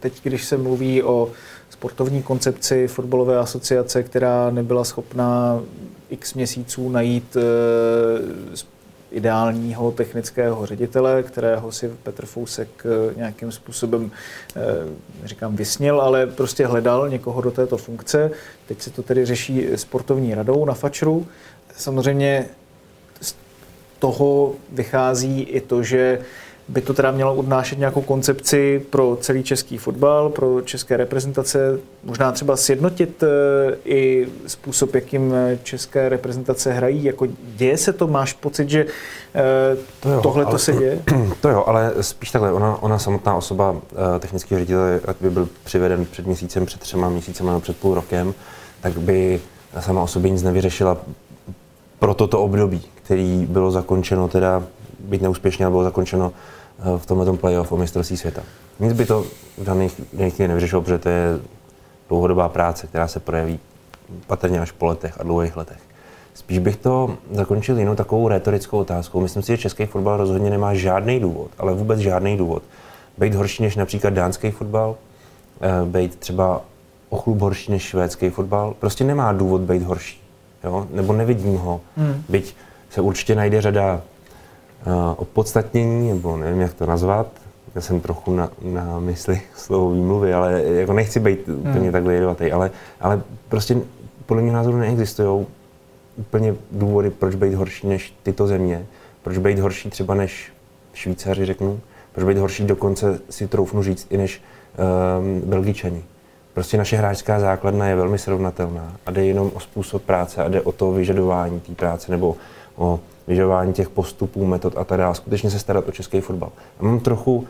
teď, když se mluví o sportovní koncepci fotbalové asociace, která nebyla schopná x měsíců najít uh, ideálního technického ředitele, kterého si Petr Fousek eh, nějakým způsobem, eh, říkám, vysnil, ale prostě hledal někoho do této funkce. Teď se to tedy řeší sportovní radou na Fačru. Samozřejmě z toho vychází i to, že by to teda mělo odnášet nějakou koncepci pro celý český fotbal, pro české reprezentace, možná třeba sjednotit eh, i způsob, jakým české reprezentace hrají. Jako děje se to? Máš pocit, že eh, to tohle to se děje? To jo, ale spíš takhle. Ona, ona samotná osoba eh, technického ředitele, jak by byl přiveden před měsícem, před třema měsícemi nebo před půl rokem, tak by sama o sobě nic nevyřešila pro toto období, který bylo zakončeno teda, byť neúspěšně, ale bylo zakončeno Eh, v tomhle playoff o mistrovství světa. Nic by to v daných chvíli nevyřešilo, protože to je dlouhodobá práce, která se projeví patrně až po letech a dlouhých letech. Spíš bych to zakončil jinou takovou retorickou otázkou. Myslím si, že český fotbal rozhodně nemá žádný důvod, ale vůbec žádný důvod. Být horší než například dánský fotbal, eh, být třeba o chlup horší než švédský fotbal. Prostě nemá důvod být horší. Jo? Nebo nevidím ho. Hmm. Byť se určitě najde řada opodstatnění, nebo nevím, jak to nazvat. Já jsem trochu na, na mysli slovo výmluvy, ale jako nechci být hmm. úplně takhle jedovatý, ale, ale prostě podle mě názoru neexistují úplně důvody, proč být horší než tyto země, proč být horší třeba než Švýcaři, řeknu, proč být horší dokonce si troufnu říct i než um, Belgičani. Prostě naše hráčská základna je velmi srovnatelná a jde jenom o způsob práce a jde o to vyžadování té práce nebo o vyžadování těch postupů, metod a tak dále. Skutečně se starat o český fotbal. A mám trochu,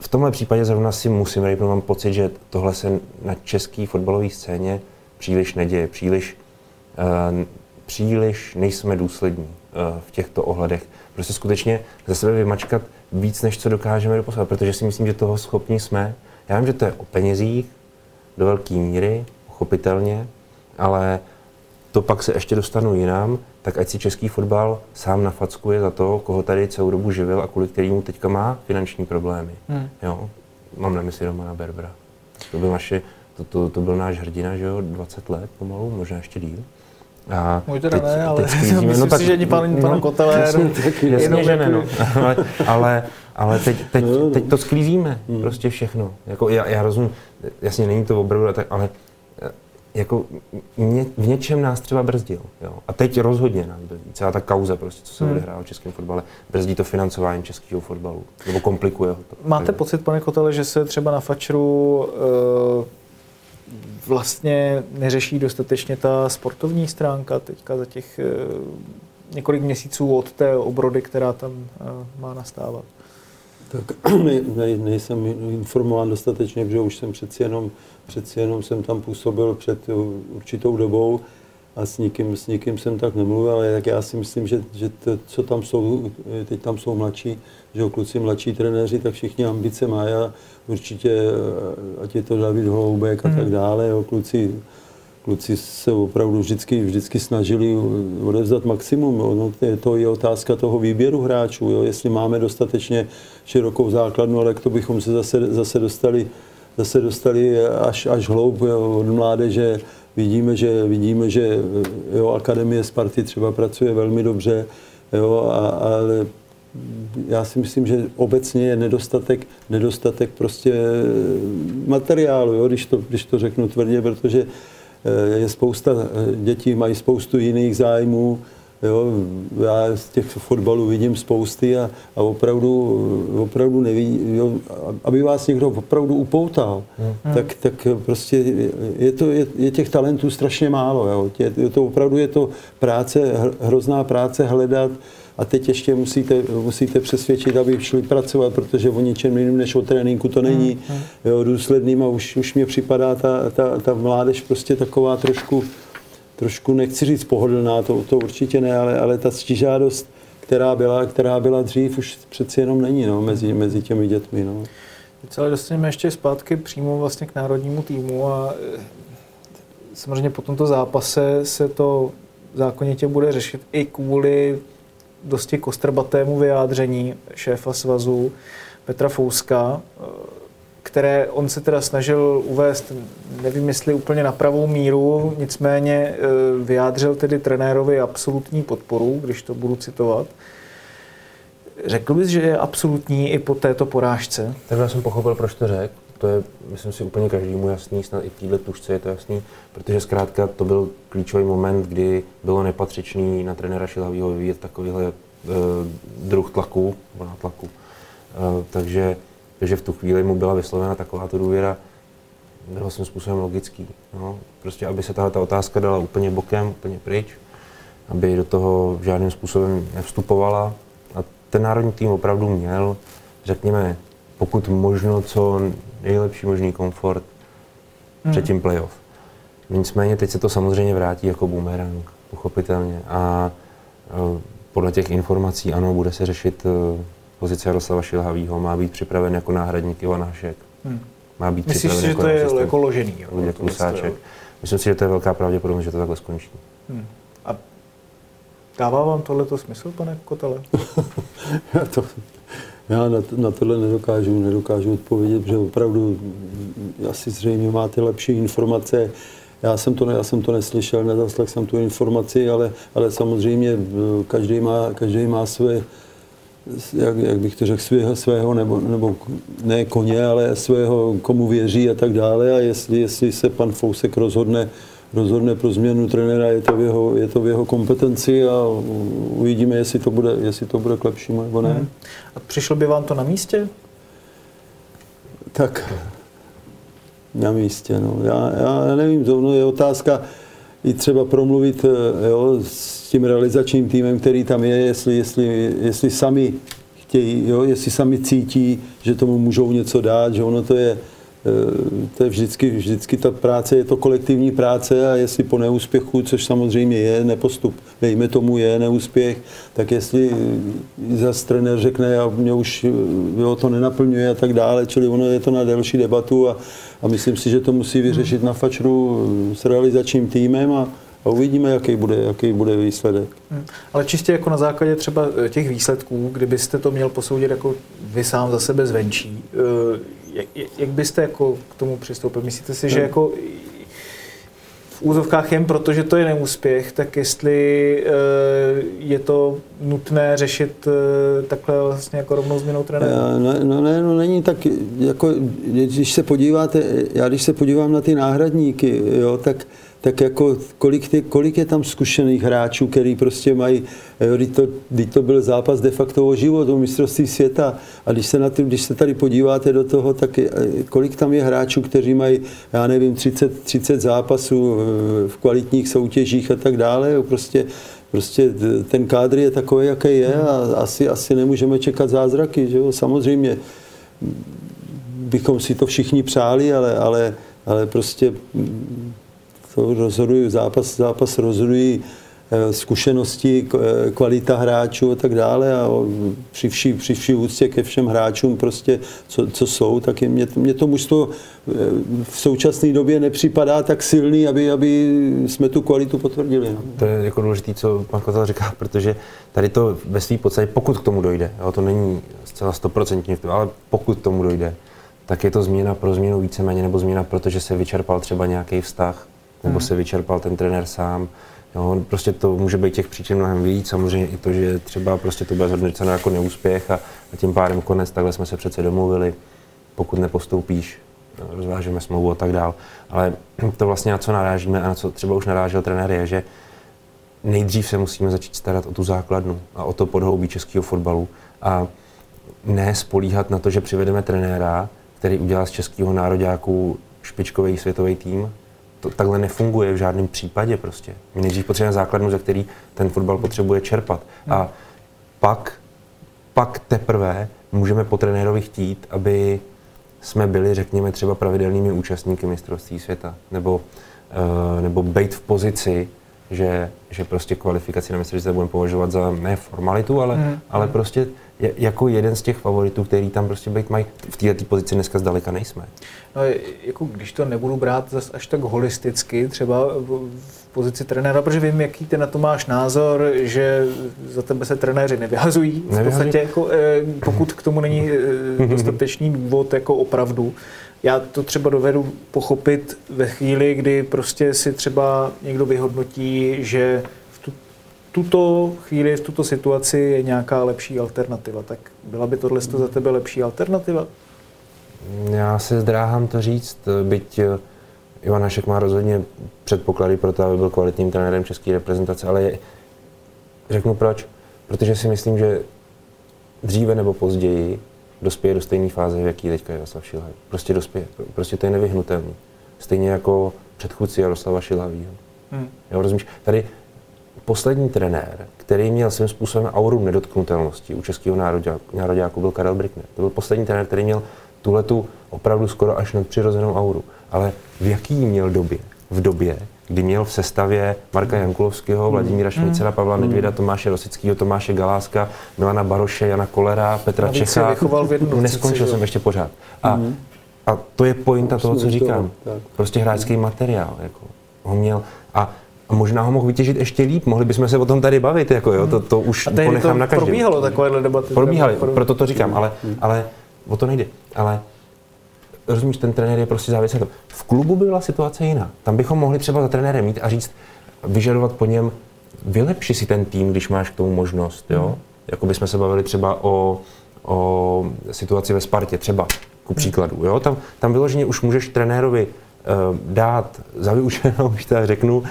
v tomhle případě zrovna si musím říct, mám pocit, že tohle se na české fotbalové scéně příliš neděje, příliš, uh, příliš nejsme důslední uh, v těchto ohledech. Prostě skutečně ze sebe vymačkat víc, než co dokážeme doposlat, protože si myslím, že toho schopní jsme. Já vím, že to je o penězích do velké míry, pochopitelně, ale to pak se ještě dostanu jinam, tak ať si český fotbal sám nafackuje za to, koho tady celou dobu živil a kvůli kterému teďka má finanční problémy. Hmm. Jo? Mám na mysli Romana Berbera. To byl, naše, to, to, to byl náš hrdina, že jo, 20 let pomalu, možná ještě díl. A Můj teda teď, ne, ale teď myslím no, tak, si, že ani pan, no, pan Koteler. Jasně, jasně že ne, no. ale, ale, ale teď, teď, teď to sklízíme, hmm. prostě všechno. Jako, já, já rozumím, jasně není to opravdu, ale jako ně, v něčem nás třeba brzdil. Jo. A teď rozhodně nás brzdí. Celá ta kauza, prostě, co se hmm. odehrává v českém fotbale, brzdí to financování českého fotbalu, nebo komplikuje ho to. Máte pocit, pane Kotele, že se třeba na Fačru uh, vlastně neřeší dostatečně ta sportovní stránka teďka za těch eh, několik měsíců od té obrody, která tam eh, má nastávat? Tak ne, ne, nejsem informován dostatečně, protože už jsem přeci jenom, přeci jenom jsem tam působil před určitou dobou a s nikým, s nikým jsem tak nemluvil, ale tak já si myslím, že, že to, co tam jsou, teď tam jsou mladší, že kluci mladší trenéři, tak všichni ambice mají a určitě, ať je to David Holoubek a tak hmm. dále, jo, kluci, kluci se opravdu vždycky, vždycky snažili odevzdat maximum. Jo. No, to je otázka toho výběru hráčů, jo. jestli máme dostatečně širokou základnu, ale k to bychom se zase, zase dostali, zase dostali až, až hloub od mládeže. Vidíme, že, vidíme, že jo, Akademie Sparty třeba pracuje velmi dobře, jo, a, ale já si myslím, že obecně je nedostatek, nedostatek prostě materiálu, jo, když, to, když to řeknu tvrdě, protože je spousta eh, dětí, mají spoustu jiných zájmů, Jo, já z těch fotbalů vidím spousty a, a opravdu, opravdu nevidím, jo, aby vás někdo opravdu upoutal, hmm. tak, tak prostě je, to, je, je těch talentů strašně málo. Jo. Je to opravdu je to práce, hrozná práce hledat, a teď ještě musíte, musíte přesvědčit, aby šli pracovat, protože o ničem jiným než o tréninku to není hmm, hmm. jo, důsledným a už, už mě připadá ta, ta, ta mládež prostě taková trošku, trošku nechci říct pohodlná, to, to určitě ne, ale, ale ta stížádost, která byla, která byla dřív, už přeci jenom není no, mezi, mezi těmi dětmi. No. Teď ale dostaneme ještě zpátky přímo vlastně k národnímu týmu a e, samozřejmě po tomto zápase se to zákonitě bude řešit i kvůli dosti kostrbatému vyjádření šéfa svazu Petra Fouska, e, které on se teda snažil uvést, nevím jestli úplně na pravou míru, nicméně e, vyjádřil tedy trenérovi absolutní podporu, když to budu citovat. Řekl bys, že je absolutní i po této porážce? Tak já jsem pochopil, proč to řekl. To je, myslím si, úplně každému jasný, snad i v této tušce je to jasný, protože zkrátka to byl klíčový moment, kdy bylo nepatřičný na trenéra Šilhavýho vyvíjet takovýhle uh, druh tlaku, nebo tlaku. Uh, takže takže v tu chvíli mu byla vyslovena taková důvěra byl jsem způsobem logický. No. Prostě, aby se tahle otázka dala úplně bokem, úplně pryč, aby do toho žádným způsobem nevstupovala. A ten národní tým opravdu měl, řekněme, pokud možno co nejlepší možný komfort hmm. před tím playoff. Nicméně teď se to samozřejmě vrátí jako boomerang, pochopitelně. A e, podle těch informací, ano, bude se řešit e, pozice Jaroslava Šilhavýho, má být připraven jako náhradník Ivan Hašek. Hmm. Má být Myslíš si, že jako to je jako ložený? Luděk Klusáček. Myslím si, že to je velká pravděpodobnost, že to takhle skončí. Hmm. A dává vám tohle smysl, pane Kotele? to, já na, na tohle nedokážu, nedokážu odpovědět, protože opravdu asi zřejmě máte lepší informace. Já jsem to, já jsem to neslyšel, nezaslech jsem tu informaci, ale, ale samozřejmě eh, každý má, každý má své, jak, jak bych to řekl, svého, svého nebo, nebo ne koně, ale svého, komu věří a tak dále. A jestli, jestli se pan Fousek rozhodne, rozhodne pro změnu trenéra, je to v jeho, je to v jeho kompetenci a uvidíme, jestli to bude, jestli to bude k lepšímu nebo ne. Hmm. A přišlo by vám to na místě? Tak, na místě. No. Já, já nevím, to je otázka i třeba promluvit jo, s tím realizačním týmem, který tam je, jestli, jestli, jestli sami chtějí, jo, jestli sami cítí, že tomu můžou něco dát, že ono to je, eh, to je vždycky, vždycky ta práce, je to kolektivní práce a jestli po neúspěchu, což samozřejmě je nepostup, dejme tomu je neúspěch, tak jestli zase trenér řekne, a mě už jo, to nenaplňuje a tak dále, čili ono je to na delší debatu a, a myslím si, že to musí vyřešit na fačru s realizačním týmem a, a uvidíme, jaký bude, jaký bude výsledek. Hmm. Ale čistě jako na základě třeba eh, těch výsledků, kdybyste to měl posoudit jako vy sám za sebe zvenčí, eh, jak, jak byste jako k tomu přistoupil? Myslíte si, že hmm. jako v úzovkách jen proto, že to je neúspěch, tak jestli eh, je to nutné řešit takhle vlastně jako rovnou změnou trenéra? No, no, ne, no není tak, jako, když se podíváte, já když se podívám na ty náhradníky, jo, tak tak jako kolik, ty, kolik je tam zkušených hráčů, který prostě mají, jo, když to, když to byl zápas de facto o život, o mistrovství světa a když se, na ty, když se tady podíváte do toho, tak je, kolik tam je hráčů, kteří mají, já nevím, 30, 30 zápasů v, v kvalitních soutěžích a tak dále, prostě Prostě ten kádr je takový, jaký je a asi, asi nemůžeme čekat zázraky. Že jo? Samozřejmě bychom si to všichni přáli, ale, ale, ale prostě to rozhodují, zápas, zápas rozhodují eh, zkušenosti, eh, kvalita hráčů a tak dále a při vší, při vší úctě ke všem hráčům prostě, co, co jsou, tak je, mě, mě to mužstvo eh, v současné době nepřipadá tak silný, aby, aby jsme tu kvalitu potvrdili. No. To je jako důležité, co pan Kozel říká, protože tady to ve své podstatě, pokud k tomu dojde, jo, to není zcela stoprocentně, ale pokud k tomu dojde, tak je to změna pro změnu víceméně, nebo změna, protože se vyčerpal třeba nějaký vztah, nebo hmm. se vyčerpal ten trenér sám. Jo, prostě to může být těch příčin mnohem víc, samozřejmě i to, že třeba prostě to bude zhodnoceno jako neúspěch a, a tím pádem konec, takhle jsme se přece domluvili, pokud nepostoupíš, rozvážeme smlouvu a tak dál. Ale to vlastně na co narážíme a na co třeba už narážel trenér je, že nejdřív se musíme začít starat o tu základnu a o to podhoubí českého fotbalu a ne spolíhat na to, že přivedeme trenéra, který udělá z českého nároďáku špičkový světový tým to takhle nefunguje v žádném případě prostě. My nejdřív potřebujeme základnu, ze který ten fotbal potřebuje čerpat. A pak, pak teprve můžeme po trenérovi chtít, aby jsme byli, řekněme, třeba pravidelnými účastníky mistrovství světa. Nebo, uh, nebo být v pozici, že, že prostě kvalifikaci na mistrovství budeme považovat za ne formalitu, ale, hmm. ale prostě jako jeden z těch favoritů, který tam prostě být mají. V této pozici dneska zdaleka nejsme. No, jako když to nebudu brát zas až tak holisticky, třeba v pozici trenéra, protože vím, jaký ty na to máš názor, že za tebe se trenéři nevyhazují. V podstatě, jako, eh, pokud k tomu není eh, dostatečný důvod, jako opravdu. Já to třeba dovedu pochopit ve chvíli, kdy prostě si třeba někdo vyhodnotí, že tuto chvíli, v tuto situaci je nějaká lepší alternativa. Tak byla by tohle za tebe lepší alternativa? Já se zdráhám to říct, byť eh, Ivan Hašek má rozhodně předpoklady pro to, aby byl kvalitním trenérem české reprezentace, ale je, řeknu proč. Protože si myslím, že dříve nebo později dospěje do stejné fáze, v jaký teďka je Jaroslav Šilhavý. Prostě dospěje. Prostě to je nevyhnutelné. Stejně jako předchůdci Jaroslava Šilhavýho. Hmm. Jo, rozumíš? Tady poslední trenér, který měl svým způsobem auru nedotknutelnosti u českého nároďáku, byl Karel Brickner. To byl poslední trenér, který měl tuhle tu opravdu skoro až nadpřirozenou auru. Ale v jaký měl době? V době, kdy měl v sestavě Marka Jankulovského, Vladimíra hmm. Šmicera, Pavla hmm. Nedvěda, Tomáše Rosického, Tomáše Galáska, Milana Baroše, Jana Kolera, Petra a Čecha. Neskončil jsem ještě pořád. A, hmm. a to je pointa toho, co říkám. Prostě hráčský materiál. Jako, ho měl. A možná ho mohl vytěžit ještě líp, mohli bychom se o tom tady bavit, jako jo, to, to už a ponechám to na každém. probíhalo takovéhle debaty. Probíhaly, proto to říkám, ale, ale o to nejde. Ale rozumíš, ten trenér je prostě závislý. V klubu byla situace jiná. Tam bychom mohli třeba za trenérem mít a říct, vyžadovat po něm, vylepši si ten tým, když máš k tomu možnost, jo. Hmm. Jako bychom se bavili třeba o, o situaci ve Spartě, třeba, ku příkladu, jo. Tam, tam vyloženě už můžeš trenérovi uh, dát za vyučenou, už tak řeknu,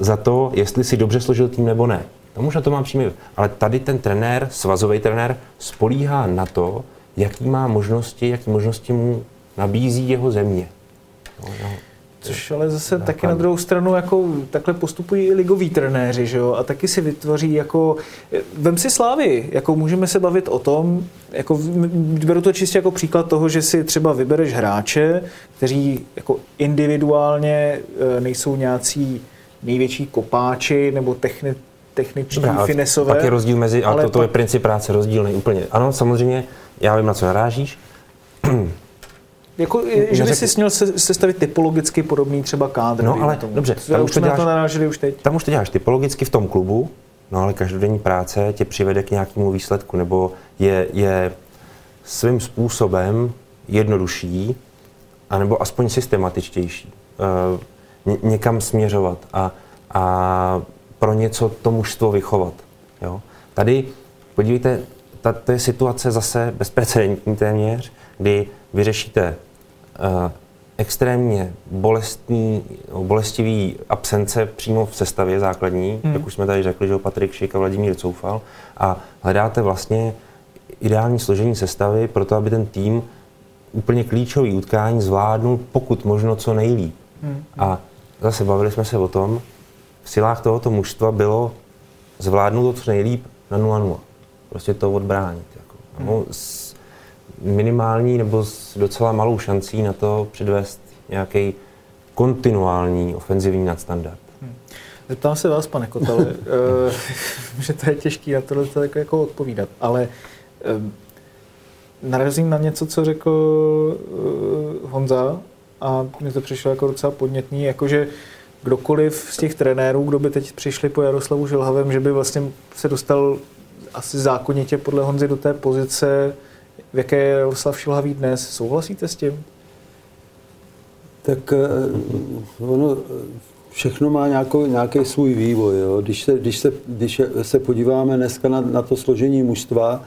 za to, jestli si dobře složil tým nebo ne. To možná to má přímě. Ale tady ten trenér, svazový trenér, spolíhá na to, jaký má možnosti, jaký možnosti mu nabízí jeho země. No, no. Což ale zase Náklad. taky na druhou stranu jako takhle postupují i ligoví trenéři, že jo? A taky si vytvoří jako, vem si slávy, jako můžeme se bavit o tom, jako beru to čistě jako příklad toho, že si třeba vybereš hráče, kteří jako individuálně eh, nejsou nějací největší kopáči nebo techni, techničtí Dobrá, finesové. Pak je rozdíl mezi, ale, to pak... je princip práce rozdílný úplně. Ano, samozřejmě, já vím, na co narážíš. Jako, že by si směl se, sestavit typologicky podobný třeba kádr. No ale tomu. dobře, tam už, to děláš, to už teď. Tam už to děláš typologicky v tom klubu, no ale každodenní práce tě přivede k nějakému výsledku, nebo je, je svým způsobem jednodušší, anebo aspoň systematičtější. Ně, někam směřovat a, a pro něco to mužstvo vychovat. Jo? Tady, podívejte, ta, to je situace zase bezprecedentní téměř, kdy vyřešíte uh, extrémně bolestný, bolestivý absence přímo v sestavě základní, hmm. jak už jsme tady řekli, že Patrik Šik a Vladimír Coufal, a hledáte vlastně ideální složení sestavy pro to, aby ten tým úplně klíčový utkání zvládnul pokud možno co nejlíp. Hmm. A zase bavili jsme se o tom, v silách tohoto mužstva bylo zvládnout to co nejlíp na 0-0. Prostě to odbránit. Jako. No, s minimální nebo s docela malou šancí na to předvést nějaký kontinuální ofenzivní nadstandard. Hmm. Zeptám se vás, pane Kotale, eh, že to je těžké na tohle jako, jako odpovídat, ale eh, narazím na něco, co řekl uh, Honza a mi to přišlo jako docela podnětný, jakože kdokoliv z těch trenérů, kdo by teď přišli po Jaroslavu Žilhavem, že by vlastně se dostal asi zákonitě podle Honzy do té pozice, v jaké je Jaroslav Šilhavý dnes. Souhlasíte s tím? Tak uh, ono všechno má nějakou, nějaký svůj vývoj. Jo. Když, se, když, se, když se podíváme dneska na, na to složení mužstva,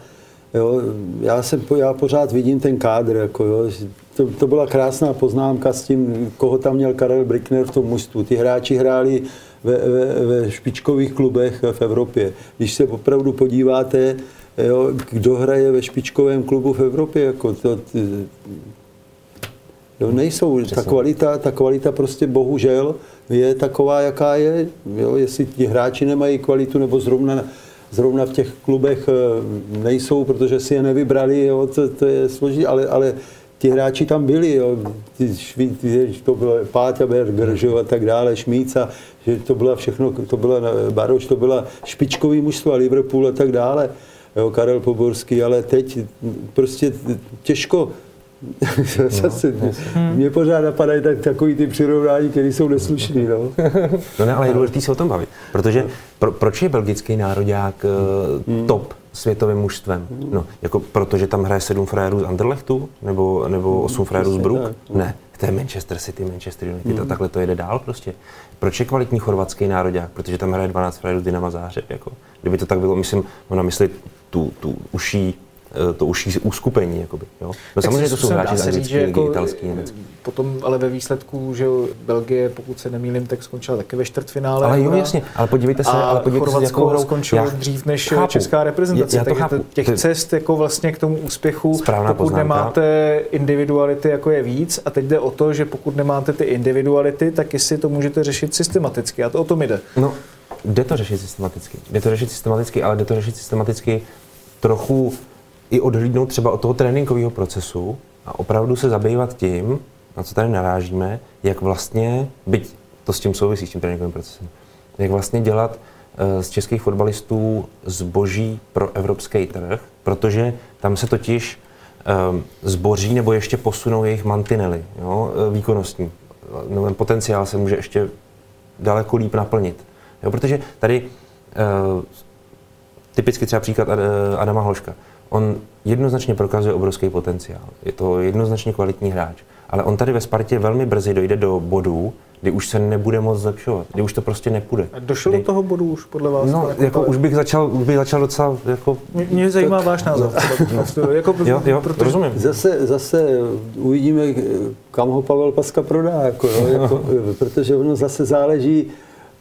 Jo, já, jsem, já pořád vidím ten kádr, jako, jo, to, to, byla krásná poznámka s tím, koho tam měl Karel Brickner v tom mužstvu. Ty hráči hráli ve, ve, ve špičkových klubech v Evropě. Když se opravdu podíváte, jo, kdo hraje ve špičkovém klubu v Evropě, jako to, ty, jo, nejsou. Ta kvalita, ta kvalita prostě bohužel je taková, jaká je. Jo, jestli ti hráči nemají kvalitu, nebo zrovna zrovna v těch klubech eh, nejsou, protože si je nevybrali, jo, to, to je složitý, ale, ale ti hráči tam byli, jo, ty, ty, to bylo Páťa Berger, že a tak dále, Šmíca, že to byla všechno, to byla Baroš, to byla špičkový mužstvo, Liverpool a tak dále, jo, Karel Poborský, ale teď prostě těžko, Zase, no, mě pořád napadají tak, takový ty přirovnání, které jsou neslušný. No. no ne, ale je důležité se o tom bavit. Protože pro, proč je belgický národák uh, top světovým mužstvem? No, jako protože tam hraje sedm frérů z Anderlechtu? Nebo, nebo osm frérů z Brook? Ne, to je Manchester City, Manchester United mm. a takhle to jede dál prostě. Proč je kvalitní chorvatský národák? Protože tam hraje 12 frérů z Dynama Zářeb. Jako. Kdyby to tak bylo, myslím, ona myslí tu, tu uší to užší uskupení. Jakoby, jo? No samozřejmě to jsou hráči z anglický jako, italský, německý. Potom ale ve výsledku, že Belgie, pokud se nemýlím, tak skončila také ve čtvrtfinále. Ale jo, jasně, ale podívejte se, ale podívejte se, jakou hrou skončilo já dřív než chápu. česká reprezentace. Já, já to chápu. Těch cest jako vlastně k tomu úspěchu, Správná pokud poznámka. nemáte individuality, jako je víc, a teď jde o to, že pokud nemáte ty individuality, tak jestli to můžete řešit systematicky. A to o tom jde. No, jde to řešit systematicky. Jde to řešit systematicky, ale jde to řešit systematicky trochu i odhlídnout třeba od toho tréninkového procesu a opravdu se zabývat tím, na co tady narážíme, jak vlastně, byť to s tím souvisí, s tím tréninkovým procesem, jak vlastně dělat uh, z českých fotbalistů zboží pro evropský trh, protože tam se totiž um, zboří nebo ještě posunou jejich mantinely jo, eh, výkonnostní. No, ten potenciál se může ještě daleko líp naplnit. Jo, protože tady typicky třeba příklad Adama Hloška on jednoznačně prokazuje obrovský potenciál. Je to jednoznačně kvalitní hráč. Ale on tady ve Spartě velmi brzy dojde do bodů, kdy už se nebude moc zlepšovat, kdy už to prostě nepůjde. A došel kdy... do toho bodu už podle vás? No, jako, jako už bych začal, už bych začal docela jako... Mě, mě zajímá tak... váš názor. no. jako, jo, jo, protože... rozumím. Zase, zase uvidíme, kam ho Pavel Paska prodá, jako, jo, jako, protože ono zase záleží,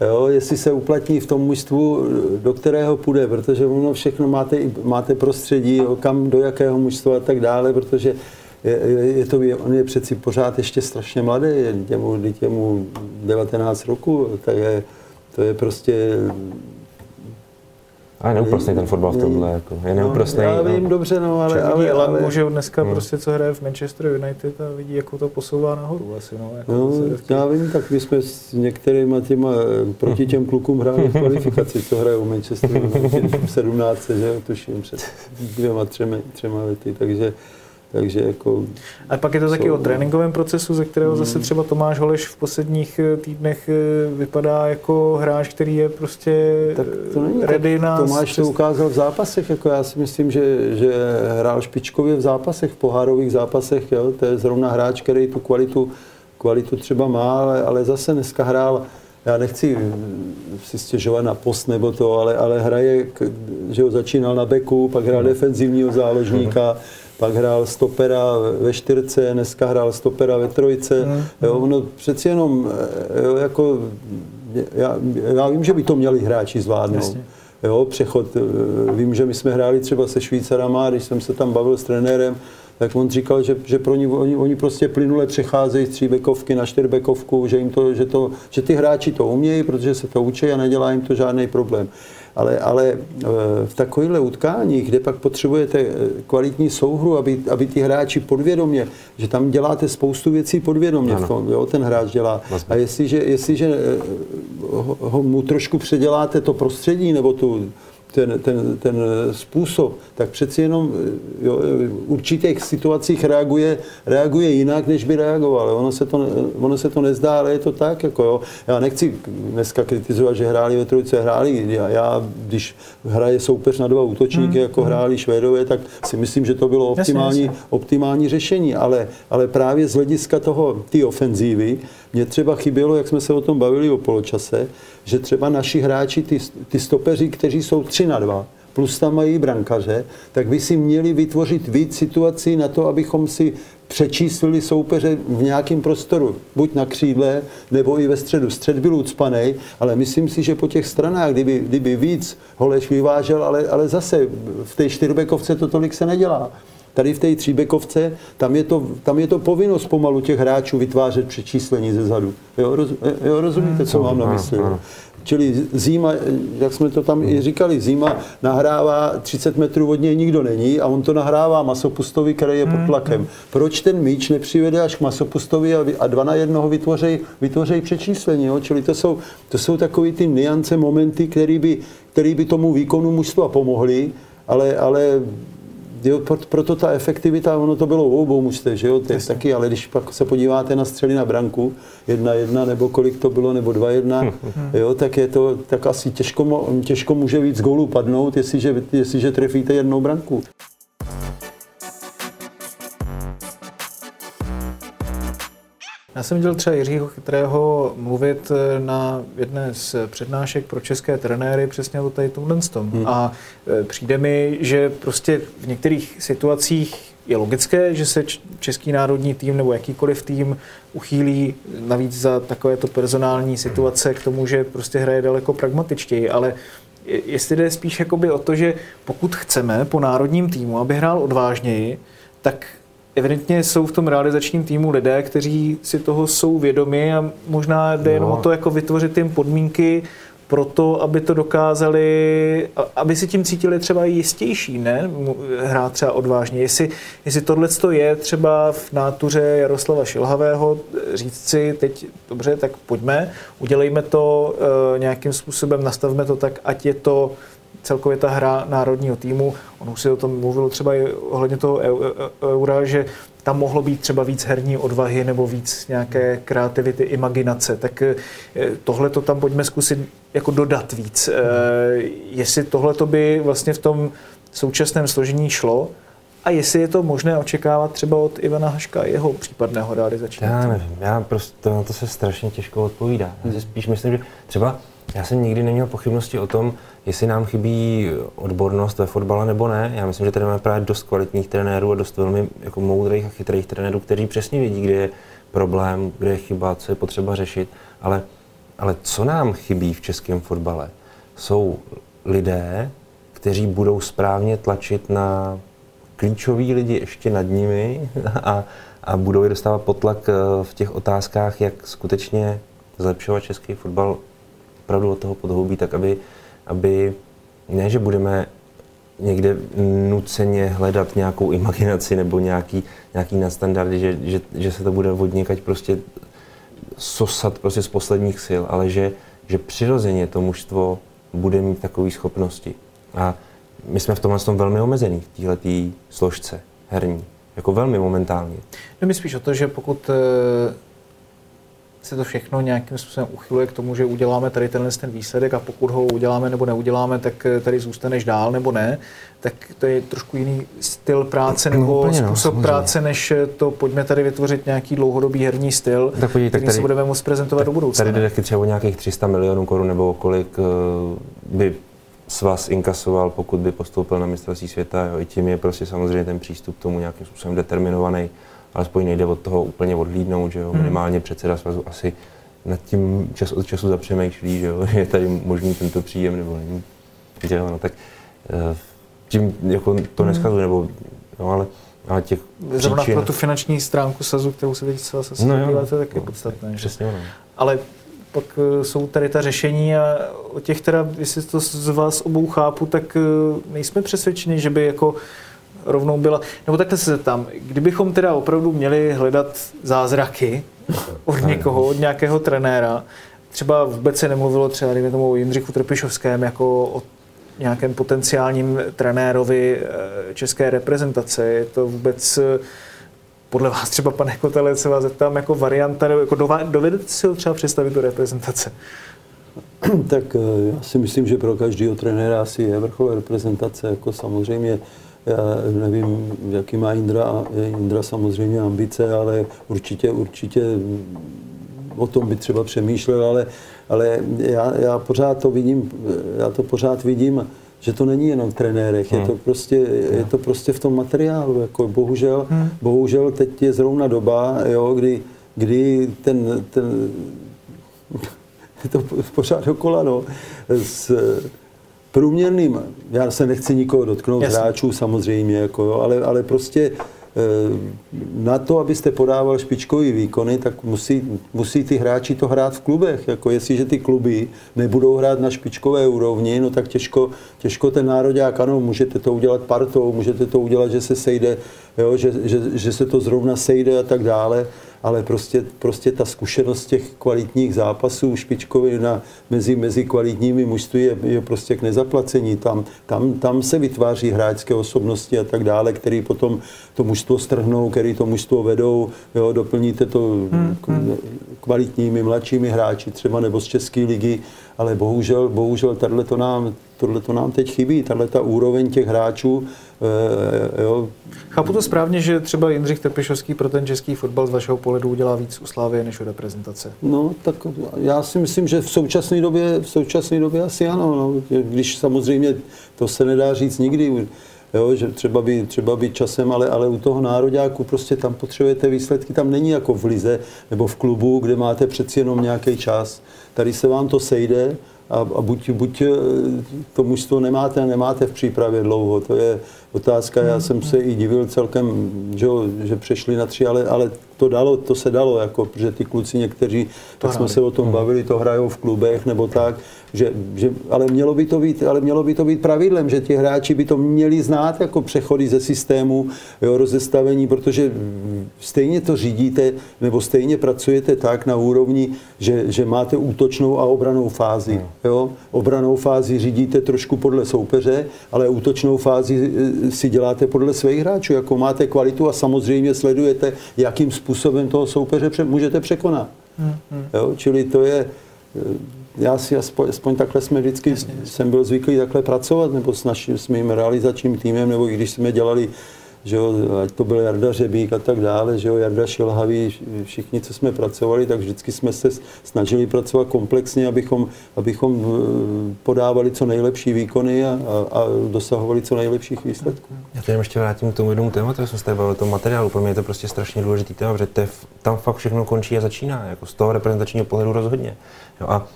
Jo, jestli se uplatní v tom mužstvu, do kterého půjde, protože ono všechno máte, máte prostředí, jo, kam, do jakého mužstva a tak dále, protože je, je to, on je přeci pořád ještě strašně mladý, je těmu, těmu 19 roku, tak je, to je prostě a je neúprostný ten fotbal v tomhle, jako, je no, neúprostný. No, já vím no. dobře, no, ale... ale, ale, ale může dneska hmm. prostě, co hraje v Manchester United a vidí, jako to posouvá nahoru asi, no. Jako no já vím, tak my jsme s některými těma, eh, proti těm klukům hráli v kvalifikaci, co hraje v Manchester United v 17, že jo, tuším, před dvěma, třemi, třema lety, takže takže jako... A pak je to taky o tréninkovém procesu, ze kterého hmm. zase třeba Tomáš Holeš v posledních eh, týdnech eh, vypadá jako hráč, který je prostě tak to není ready na... Tomáš přes... to ukázal v zápasech, jako já si myslím, že, že hrál špičkově v zápasech, v pohárových zápasech, jo? to je zrovna hráč, který tu kvalitu, kvalitu třeba má, ale, ale zase dneska hrál já nechci si stěžovat na post nebo to, ale, ale hraje, že ho začínal na beku, pak hrál defenzivního záložníka, pak hrál stopera ve čtyřce, dneska hrál stopera ve trojce. Hmm. Jo, ono přeci jenom, eh, jo, jako, já, já vím, že by to měli hráči zvládnout. Jasně. Jo, přechod, eh, vím, že my jsme hráli třeba se Švýcarama, když jsem se tam bavil s trenérem, tak on říkal, že, že pro ní, oni, oni prostě plynule přecházejí z tříbekovky na čtyřbekovku, že, jim to, že, to, že ty hráči to umějí, protože se to učí a nedělá jim to žádný problém. Ale, ale eh, v takovýchhle utkáních, kde pak potřebujete eh, kvalitní souhru, aby, aby ti hráči podvědomě, že tam děláte spoustu věcí podvědomě Ano. v tom, jo, ten hráč dělá. Vlastně. A jestliže, jestliže eh, ho, ho, mu trošku předěláte to prostředí nebo tu, ten, ten, ten způsob, tak přeci jenom jo, v určitých situacích reaguje, reaguje jinak, než by reagoval. Ono se, to, ono se to nezdá, ale je to tak. Jako jo. Já nechci dneska kritizovat, že hráli ve trojce, hráli. Já, já když hraje soupeř na dva útočníky, jako hráli Švédové, tak si myslím, že to bylo Jasně, optimální, jasně. optimální řešení, ale, ale právě z hlediska toho, ty ofenzívy, mě třeba chybělo, jak jsme se o tom bavili o poločase, že třeba naši hráči, ty, ty stopeři, kteří jsou 3 na 2, plus tam mají brankaře, tak by si měli vytvořit víc situací na to, abychom si přečíslili soupeře v nějakém prostoru, buď na křídle, nebo i ve středu. Střed byl ucpaný, ale myslím si, že po těch stranách, kdyby, kdyby víc Holeš vyvážel, ale, ale zase v té čtyřbekovce to tolik se nedělá. Tady v té tříbekovce, tam je, to, tam je to povinnost pomalu těch hráčů vytvářet přečíslení ze zadu. Jo, roz, jo rozumíte, co mám na mysli? jo? Čili Zíma, jak jsme to tam i říkali, Zíma nahrává 30 metrů od něj nikdo není a on to nahrává Masopustovi, který je pod tlakem. Proč ten míč nepřivede až k Masopustovi a, dva na jednoho vytvořejí vytvořej přečíslení? Jo? Čili to jsou, to jsou takové ty niance, momenty, které by, který by tomu výkonu mužstva pomohly, ale, ale Jo, pro- proto ta efektivita, ono to bylo u obou mužstev, že jo, to je taky, ale když pak se podíváte na střely na branku, jedna jedna, nebo kolik to bylo, nebo dva jedna, jo, tak je to, tak asi těžko, těžko může víc gólů padnout, jestliže, jestliže trefíte jednou branku. Já jsem viděl třeba Jiřího Chytrého mluvit eh, na jedné z přednášek pro české trenéry přesně o tady tomhle tom. Hmm. A eh, přijde mi, že prostě v některých situacích je logické, že se český národní tým nebo jakýkoliv tým uchýlí navíc za takovéto personální situace k tomu, že prostě hraje daleko pragmatičtěji, ale je- jestli jde spíš jakoby o to, že pokud chceme po národním týmu, aby hrál odvážněji, tak evidentně jsou v tom realizačním týmu lidé, kteří si toho jsou vědomi a možná jde jenom No. o to jako vytvořit jim podmínky pro to, aby to dokázali, aby si tím cítili třeba i jistější, ne? Hrát třeba odvážně. Jestli, jestli tohle je třeba v nátuře Jaroslava Šilhavého, říct si teď, dobře, tak pojďme, udělejme to e, nějakým způsobem, nastavme to tak, ať je to celkově ta hra národního týmu. On už si o tom mluvil třeba i ohledně toho eu- eu- eura, že tam mohlo být třeba víc herní odvahy nebo víc nějaké kreativity, imaginace. Tak tohle to tam pojďme zkusit jako dodat víc. Eh, Jestli tohle to by vlastně v tom současném složení šlo a jestli je to možné očekávat třeba od Ivana Haška jeho případného realizačního Já nevím, já prostě na to se strašně těžko odpovídá. Já si spíš myslím, že třeba já jsem nikdy neměl pochybnosti o tom, jestli nám chybí odbornost ve fotbale nebo ne. Já myslím, že tady máme právě dost kvalitních trenérů a dost velmi jako moudrých a chytrých trenérů, kteří přesně vědí, kde je problém, kde je chyba, co je potřeba řešit. Ale, ale co nám chybí v českém fotbale, jsou lidé, kteří budou správně tlačit na klíčoví lidi ještě nad nimi a, a budou je dostávat pod tlak eh, v těch otázkách, jak skutečně zlepšovat český fotbal opravdu od toho podhoubí, tak aby, aby ne, že budeme někde nuceně hledat nějakou imaginaci nebo nějaký, nějaký nadstandardy, že, že, že se to bude od někať prostě sosat prostě z posledních sil, ale že, že přirozeně to mužstvo bude mít takové schopnosti. A my jsme v tomhle tom velmi omezení, v této složce herní. Jako velmi momentálně. No mi spíš o to, že pokud eh, se to všechno nějakým způsobem uchyluje k tomu, že uděláme tady tenhle ten výsledek a pokud ho uděláme nebo neuděláme, tak eh, tady zůstaneš dál nebo ne, tak to je trošku jiný styl práce nebo No, úplně no, způsob samozřejmě. práce, než to pojďme tady vytvořit nějaký dlouhodobý herní styl, Tak podívej, tak který tady- si budeme moct prezentovat do budoucna. Tady jde třeba o nějakých 300 milionů korun nebo kolik eh, by svaz inkasoval, pokud by postoupil na mistrovství světa. Jo. I tím je prostě samozřejmě ten přístup k tomu nějakým způsobem determinovaný, alespoň nejde od toho úplně odhlídnout, že jo. Hmm. Minimálně předseda svazu asi nad tím čas od času zapřemýšlí, že jo. je tady možný tento příjem nebo není. Že jo, no, tak eh, tím jako to Hmm. neskazuji, nebo, no, ale, ale těch Zrovna příčin, pro tu finanční stránku sazu, kterou se teď se zase No jo. no, to je taky podstatné. Přesně ono. Ale pak eh, jsou tady ta řešení a o těch teda, jestli to z vás obou chápu, tak eh, nejsme přesvědčeni, že by jako rovnou byla, nebo takhle se zeptám, kdybychom teda opravdu měli hledat zázraky od někoho, od nějakého trenéra, třeba vůbec se nemluvilo třeba, dejme tomu, o Jindřichu Trpišovském jako o nějakém potenciálním trenérovi eh, české reprezentace. Je to vůbec eh, podle vás třeba, pane Kotele, se vás zeptám, jako varianta, nebo jako dovedete si ho třeba představit do reprezentace? Tak eh, já si myslím, že pro každého trenéra asi je vrchol reprezentace, jako samozřejmě já nevím, jaký má Indra, Indra samozřejmě ambice, ale určitě, určitě o tom by třeba přemýšlel, ale, ale já, já pořád to vidím, já to pořád vidím, že to není jenom v trenérech, je to prostě, je to prostě v tom materiálu, jako bohužel, bohužel teď je zrovna doba, jo, kdy, kdy ten, ten je to pořád dokola, no, s průměrným, já se nechci nikoho dotknout, Jasně. hráčů samozřejmě, jako, jo, ale, ale prostě eh, na to, abyste podával špičkový výkony, tak musí, musí ty hráči to hrát v klubech. Jako jestliže ty kluby nebudou hrát na špičkové úrovni, no tak těžko, těžko ten nároďák, ano, můžete to udělat partou, můžete to udělat, že se sejde, jo, že, že, že se to zrovna sejde a tak dále, ale prostě, prostě ta zkušenost těch kvalitních zápasů špičkových na, mezi, mezi kvalitními mužství je, je prostě k nezaplacení. Tam, tam, tam se vytváří hráčské osobnosti a tak dále, který potom to mužstvo strhnou, který to mužstvo vedou, jo, doplníte to k- kvalitními mladšími hráči třeba nebo z České ligy, ale bohužel, bohužel tohle to nám, tohle to nám teď chybí, tahle ta úroveň těch hráčů, jo, Chápu to správně, že třeba Jindřich Trpišovský pro ten český fotbal z vašeho pohledu udělá víc u Slávie než u reprezentace. No, tak já si myslím, že v současné době, v současné době asi ano. No. Když samozřejmě to se nedá říct nikdy, jo, že třeba by, třeba by časem, ale, ale u toho nároďáku prostě tam potřebujete výsledky, tam není jako v lize nebo v klubu, kde máte přeci jenom nějaký čas. Tady se vám to sejde a, a buď, buď eh, to mužstvo nemáte, nemáte v přípravě dlouho, to je otázka, já jsem se i divil celkem, že, že přešli na tři, ale, ale to dalo, to se dalo, jako, protože ty kluci někteří, tak jsme se o tom bavili, to hrajou v klubech nebo tak, že, že, ale, mělo by to být, ale mělo by to být pravidlem, že ti hráči by to měli znát jako přechody ze systému, jo, rozestavení, protože stejně to řídíte, nebo stejně pracujete tak na úrovni, že, že máte útočnou a obranou fázi. Jo? Obranou fázi řídíte trošku podle soupeře, ale útočnou fázi eh, si děláte podle svých hráčů, jako máte kvalitu a samozřejmě sledujete, jakým způsobem toho soupeře pře- můžete překonat. Jo? Čili to je, eh, já si aspoň, aspoň takhle jsme vždycky, jsem byl zvyklý takhle pracovat, nebo s naším s mým realizačním týmem, nebo i když jsme dělali že jo, ať to byl Jarda Řebík a tak dále, že jo, Jarda Šilhavý, všichni, co jsme pracovali, tak vždycky jsme se snažili pracovat komplexně, abychom, abychom eh, podávali co nejlepší výkony a, a, a dosahovali co nejlepších výsledků. Já teď ještě vrátím k tomu jednomu tématu, jak jsme se tady o tom materiálu. Pro mě je to prostě strašně důležitý téma, protože to je, tam fakt všechno končí a začíná, jako z toho reprezentačního pohledu rozhodně. Jo, a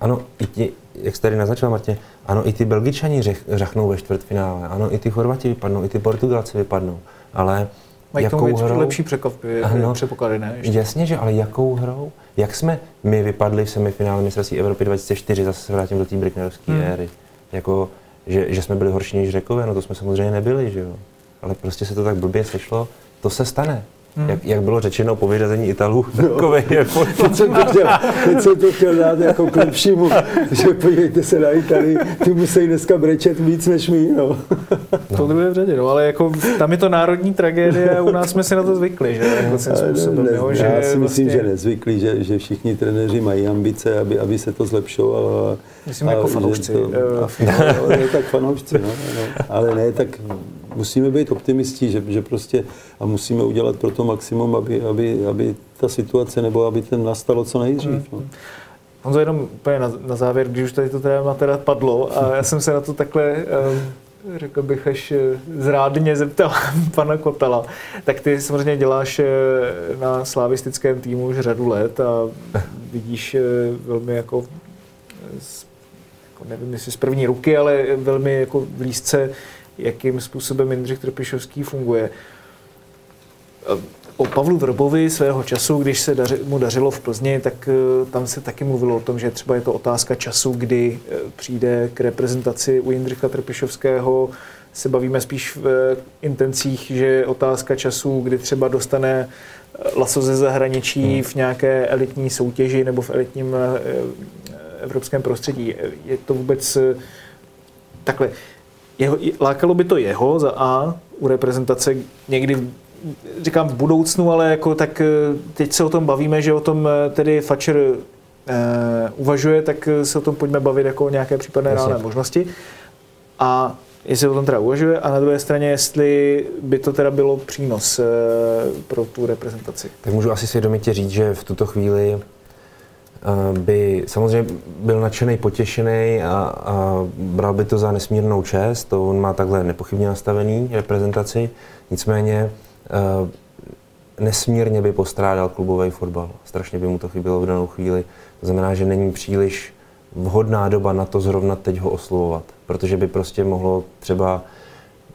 ano, i ti, jak jste tady naznačil, Martě, ano, i ty Belgičani řech, řachnou ve čtvrtfinále, ano, i ty Chorvati vypadnou, i ty Portugalci vypadnou, ale Mají jakou hrou... lepší překvapy, Ano. předpoklady, ne? Ještě. Jasně, že ale jakou hrou? Jak jsme my vypadli v semifinále mistrovství Evropy 2004, zase se vrátím do té Bricknerovské Hmm. éry. Jako, že, že jsme byli horší než Řekové, no to jsme samozřejmě nebyli, že jo. Ale prostě se to tak blbě sešlo, to se stane. Hmm. Jak, jak, bylo řečeno po vyřazení Italů, takové je Teď jsem to chtěl, teď jsem to chtěl dát jako k lepšímu, že podívejte se na Italii, ty musí dneska brečet víc než my, no. To druhé v řadě, no, ale jako tam je to národní tragédie a u nás jsme si na to zvykli, že jako Ale způsobem, ne, jo, já že si myslím, vlastně, že nezvyklí, že, že všichni trenéři mají ambice, aby, aby se to zlepšovalo. A, Myslím jako že fanoušci, To, eh. a, no, no, tak fanoušci, no, no. Ale ne, tak musíme být optimisti, že, že prostě a musíme udělat pro to maximum, aby, aby, aby ta situace nebo aby ten nastalo co nejdřív. No. Honzo, jenom úplně na, na závěr, když už tady to téma teda padlo a já jsem se na to takhle, řekl bych, až eh, zrádně zeptal pana Kotala, tak ty samozřejmě děláš eh, na slavistickém týmu už řadu let a vidíš eh, velmi jako, z, jako nevím jestli z první ruky, ale velmi jako blízce, jakým způsobem Jindřich Trpišovský funguje o Pavlu Vrbovi svého času, když se daři, mu dařilo v Plzni, tak uh, tam se taky mluvilo o tom, že třeba je to otázka času, kdy uh, přijde k reprezentaci u Jindřicha Trpišovského. Se bavíme spíš v intencích, že je otázka času, kdy třeba dostane laso ze zahraničí hmm. v nějaké elitní soutěži nebo v elitním evropském prostředí. Je to vůbec takhle. Jeho, lákalo by to jeho za A u reprezentace někdy říkám v budoucnu, ale jako tak eh, teď se o tom bavíme, že o tom eh, tedy Fatcher uh, uvažuje, tak se o tom pojďme bavit jako o nějaké případné Jasně. reálné možnosti. A jestli o tom teda uvažuje a na druhé straně, jestli by to teda bylo přínos uh, pro tu reprezentaci. Tak můžu asi svědomitě říct, že v tuto chvíli by samozřejmě byl nadšený, potěšený a, a bral by to za nesmírnou čest. To on má takhle nepochybně nastavený reprezentaci. Nicméně Eh, nesmírně by postrádal klubový fotbal. Strašně by mu to chybělo v danou chvíli. To znamená, že není příliš vhodná doba na to zrovna teď ho oslovovat, protože by prostě mohlo třeba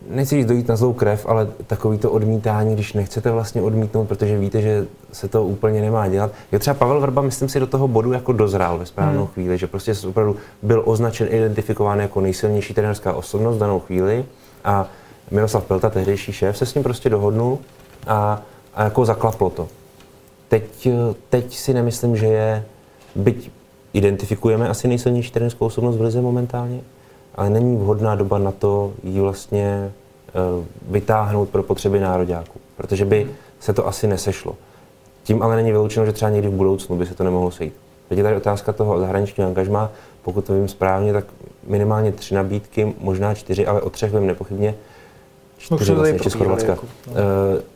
nechci říct dojít na zlou krev, ale takový to odmítání, když nechcete vlastně odmítnout, protože víte, že se to úplně nemá dělat. Jo, třeba Pavel Vrba, myslím si, do toho bodu jako dozrál ve správnou hmm. chvíli, že prostě opravdu byl označen, identifikován jako nejsilnější trenerská osobnost v danou chvíli a Miroslav Pelta, tehdejší šéf, se s ním prostě dohodnul a, a jako zaklaplo to. Teď, teď si nemyslím, že je, byť identifikujeme asi nejsilnější trenerskou osobnost v lize momentálně, ale není vhodná doba na to ji vlastně uh, vytáhnout pro potřeby nároďáků, protože by se to asi nesešlo. Tím ale není vyloučeno, že třeba někdy v budoucnu by se to nemohlo sejít. Teď je tady otázka toho zahraničního angažma, pokud to vím správně, tak minimálně tři nabídky, možná čtyři, ale o třech vím nepochybně, čtyři vlastně ještě z Chorvatska. Jako, no. uh,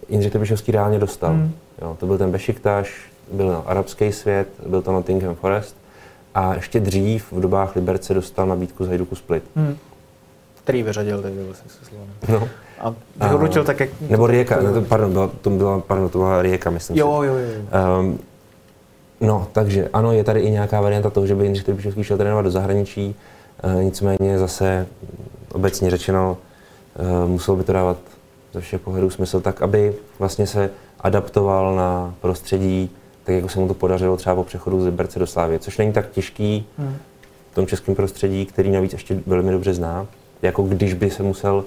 Jindřich Trbišovský reálně dostal. Hmm. Jo, to byl ten Bešiktaš, byl na arabský svět, byl to Nottingham Forest a ještě dřív v dobách Liberce dostal nabídku z Hajduku Split. Hmm. Který vyřadil teď vlastně se No. A vyhodnotil tak, jak... Nebo Rijeka, to, pardon, byla, to byla, pardon, to byla Rijeka, myslím jo, si. Jo, jo, jo. Um, no, takže ano, je tady i nějaká varianta toho, že by Jindřich Trbišovský šel trénovat do zahraničí, uh, nicméně zase obecně řečeno, Eh, muselo by to dávat ze všech pohledů smysl tak, aby vlastně se adaptoval na prostředí, tak jako se mu to podařilo třeba po přechodu z Liberce do Slávy, což není tak těžký hmm. v tom českém prostředí, který navíc ještě velmi dobře zná, jako když by se musel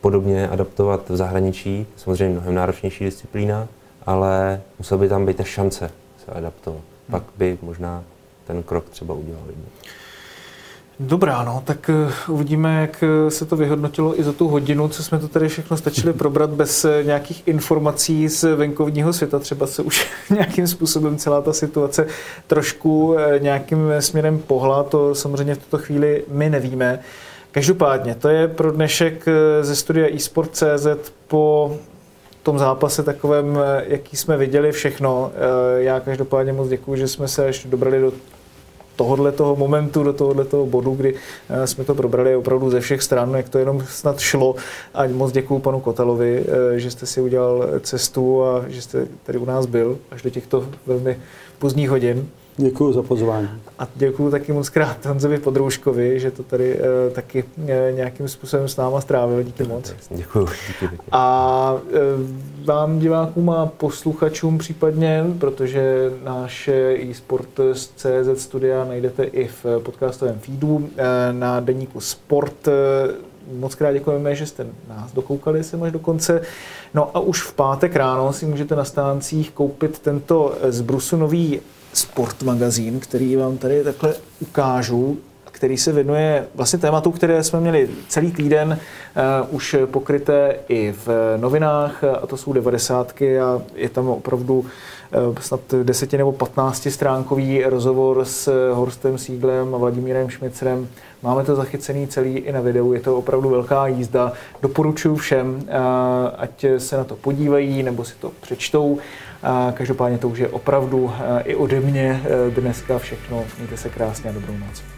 podobně adaptovat v zahraničí, samozřejmě mnohem náročnější disciplína, ale musel by tam být ta šance se adaptovat. Hmm. Pak by možná ten krok třeba udělal. Dobrá, no, tak uh, uvidíme, jak eh, se to vyhodnotilo i za tu hodinu, co jsme to tady všechno stačili probrat bez uh, nějakých informací z venkovního světa. Třeba se už nějakým způsobem celá ta situace trošku nějakým směrem pohla, to samozřejmě v tuto chvíli my nevíme. Každopádně, to je pro dnešek ze studia eSport.cz po tom zápase takovém, jaký jsme viděli všechno. Já každopádně moc děkuji, že jsme se až dobrali do tohohle toho momentu, do tohohle toho bodu, kdy eh, jsme to probrali opravdu ze všech stran, jak to jenom snad šlo. A moc děkuji panu Kotalovi, eh, že jste si udělal cestu a že jste tady u nás byl až do těchto velmi pozdních hodin. Děkuji za pozvání. A děkuji taky moc krát Honzovi Podrouškovi, že to tady e, taky e, nějakým způsobem s náma strávil. Díky moc. Děkuji. Díky, díky. A e, vám divákům a posluchačům případně, protože náš e-sport z CZ studia najdete i v podcastovém feedu e, na deníku Sport. E, moc krát děkujeme, že jste nás dokoukali sem až do konce. No a už v pátek ráno si můžete na stáncích koupit tento z Brusu nový sport magazín, který vám tady takhle ukážu, který se věnuje vlastně tématu, které jsme měli celý týden uh, už pokryté i v novinách, a to jsou devadesátky a je tam opravdu uh, snad 10 nebo 15 stránkový rozhovor s Horstem Sieglem a Vladimírem Šmicrem. Máme to zachycený celý i na videu, je to opravdu velká jízda. Doporučuji všem, uh, ať se na to podívají nebo si to přečtou. Každopádně to už je opravdu i ode mě dneska všechno. Mějte se krásně a dobrou noc.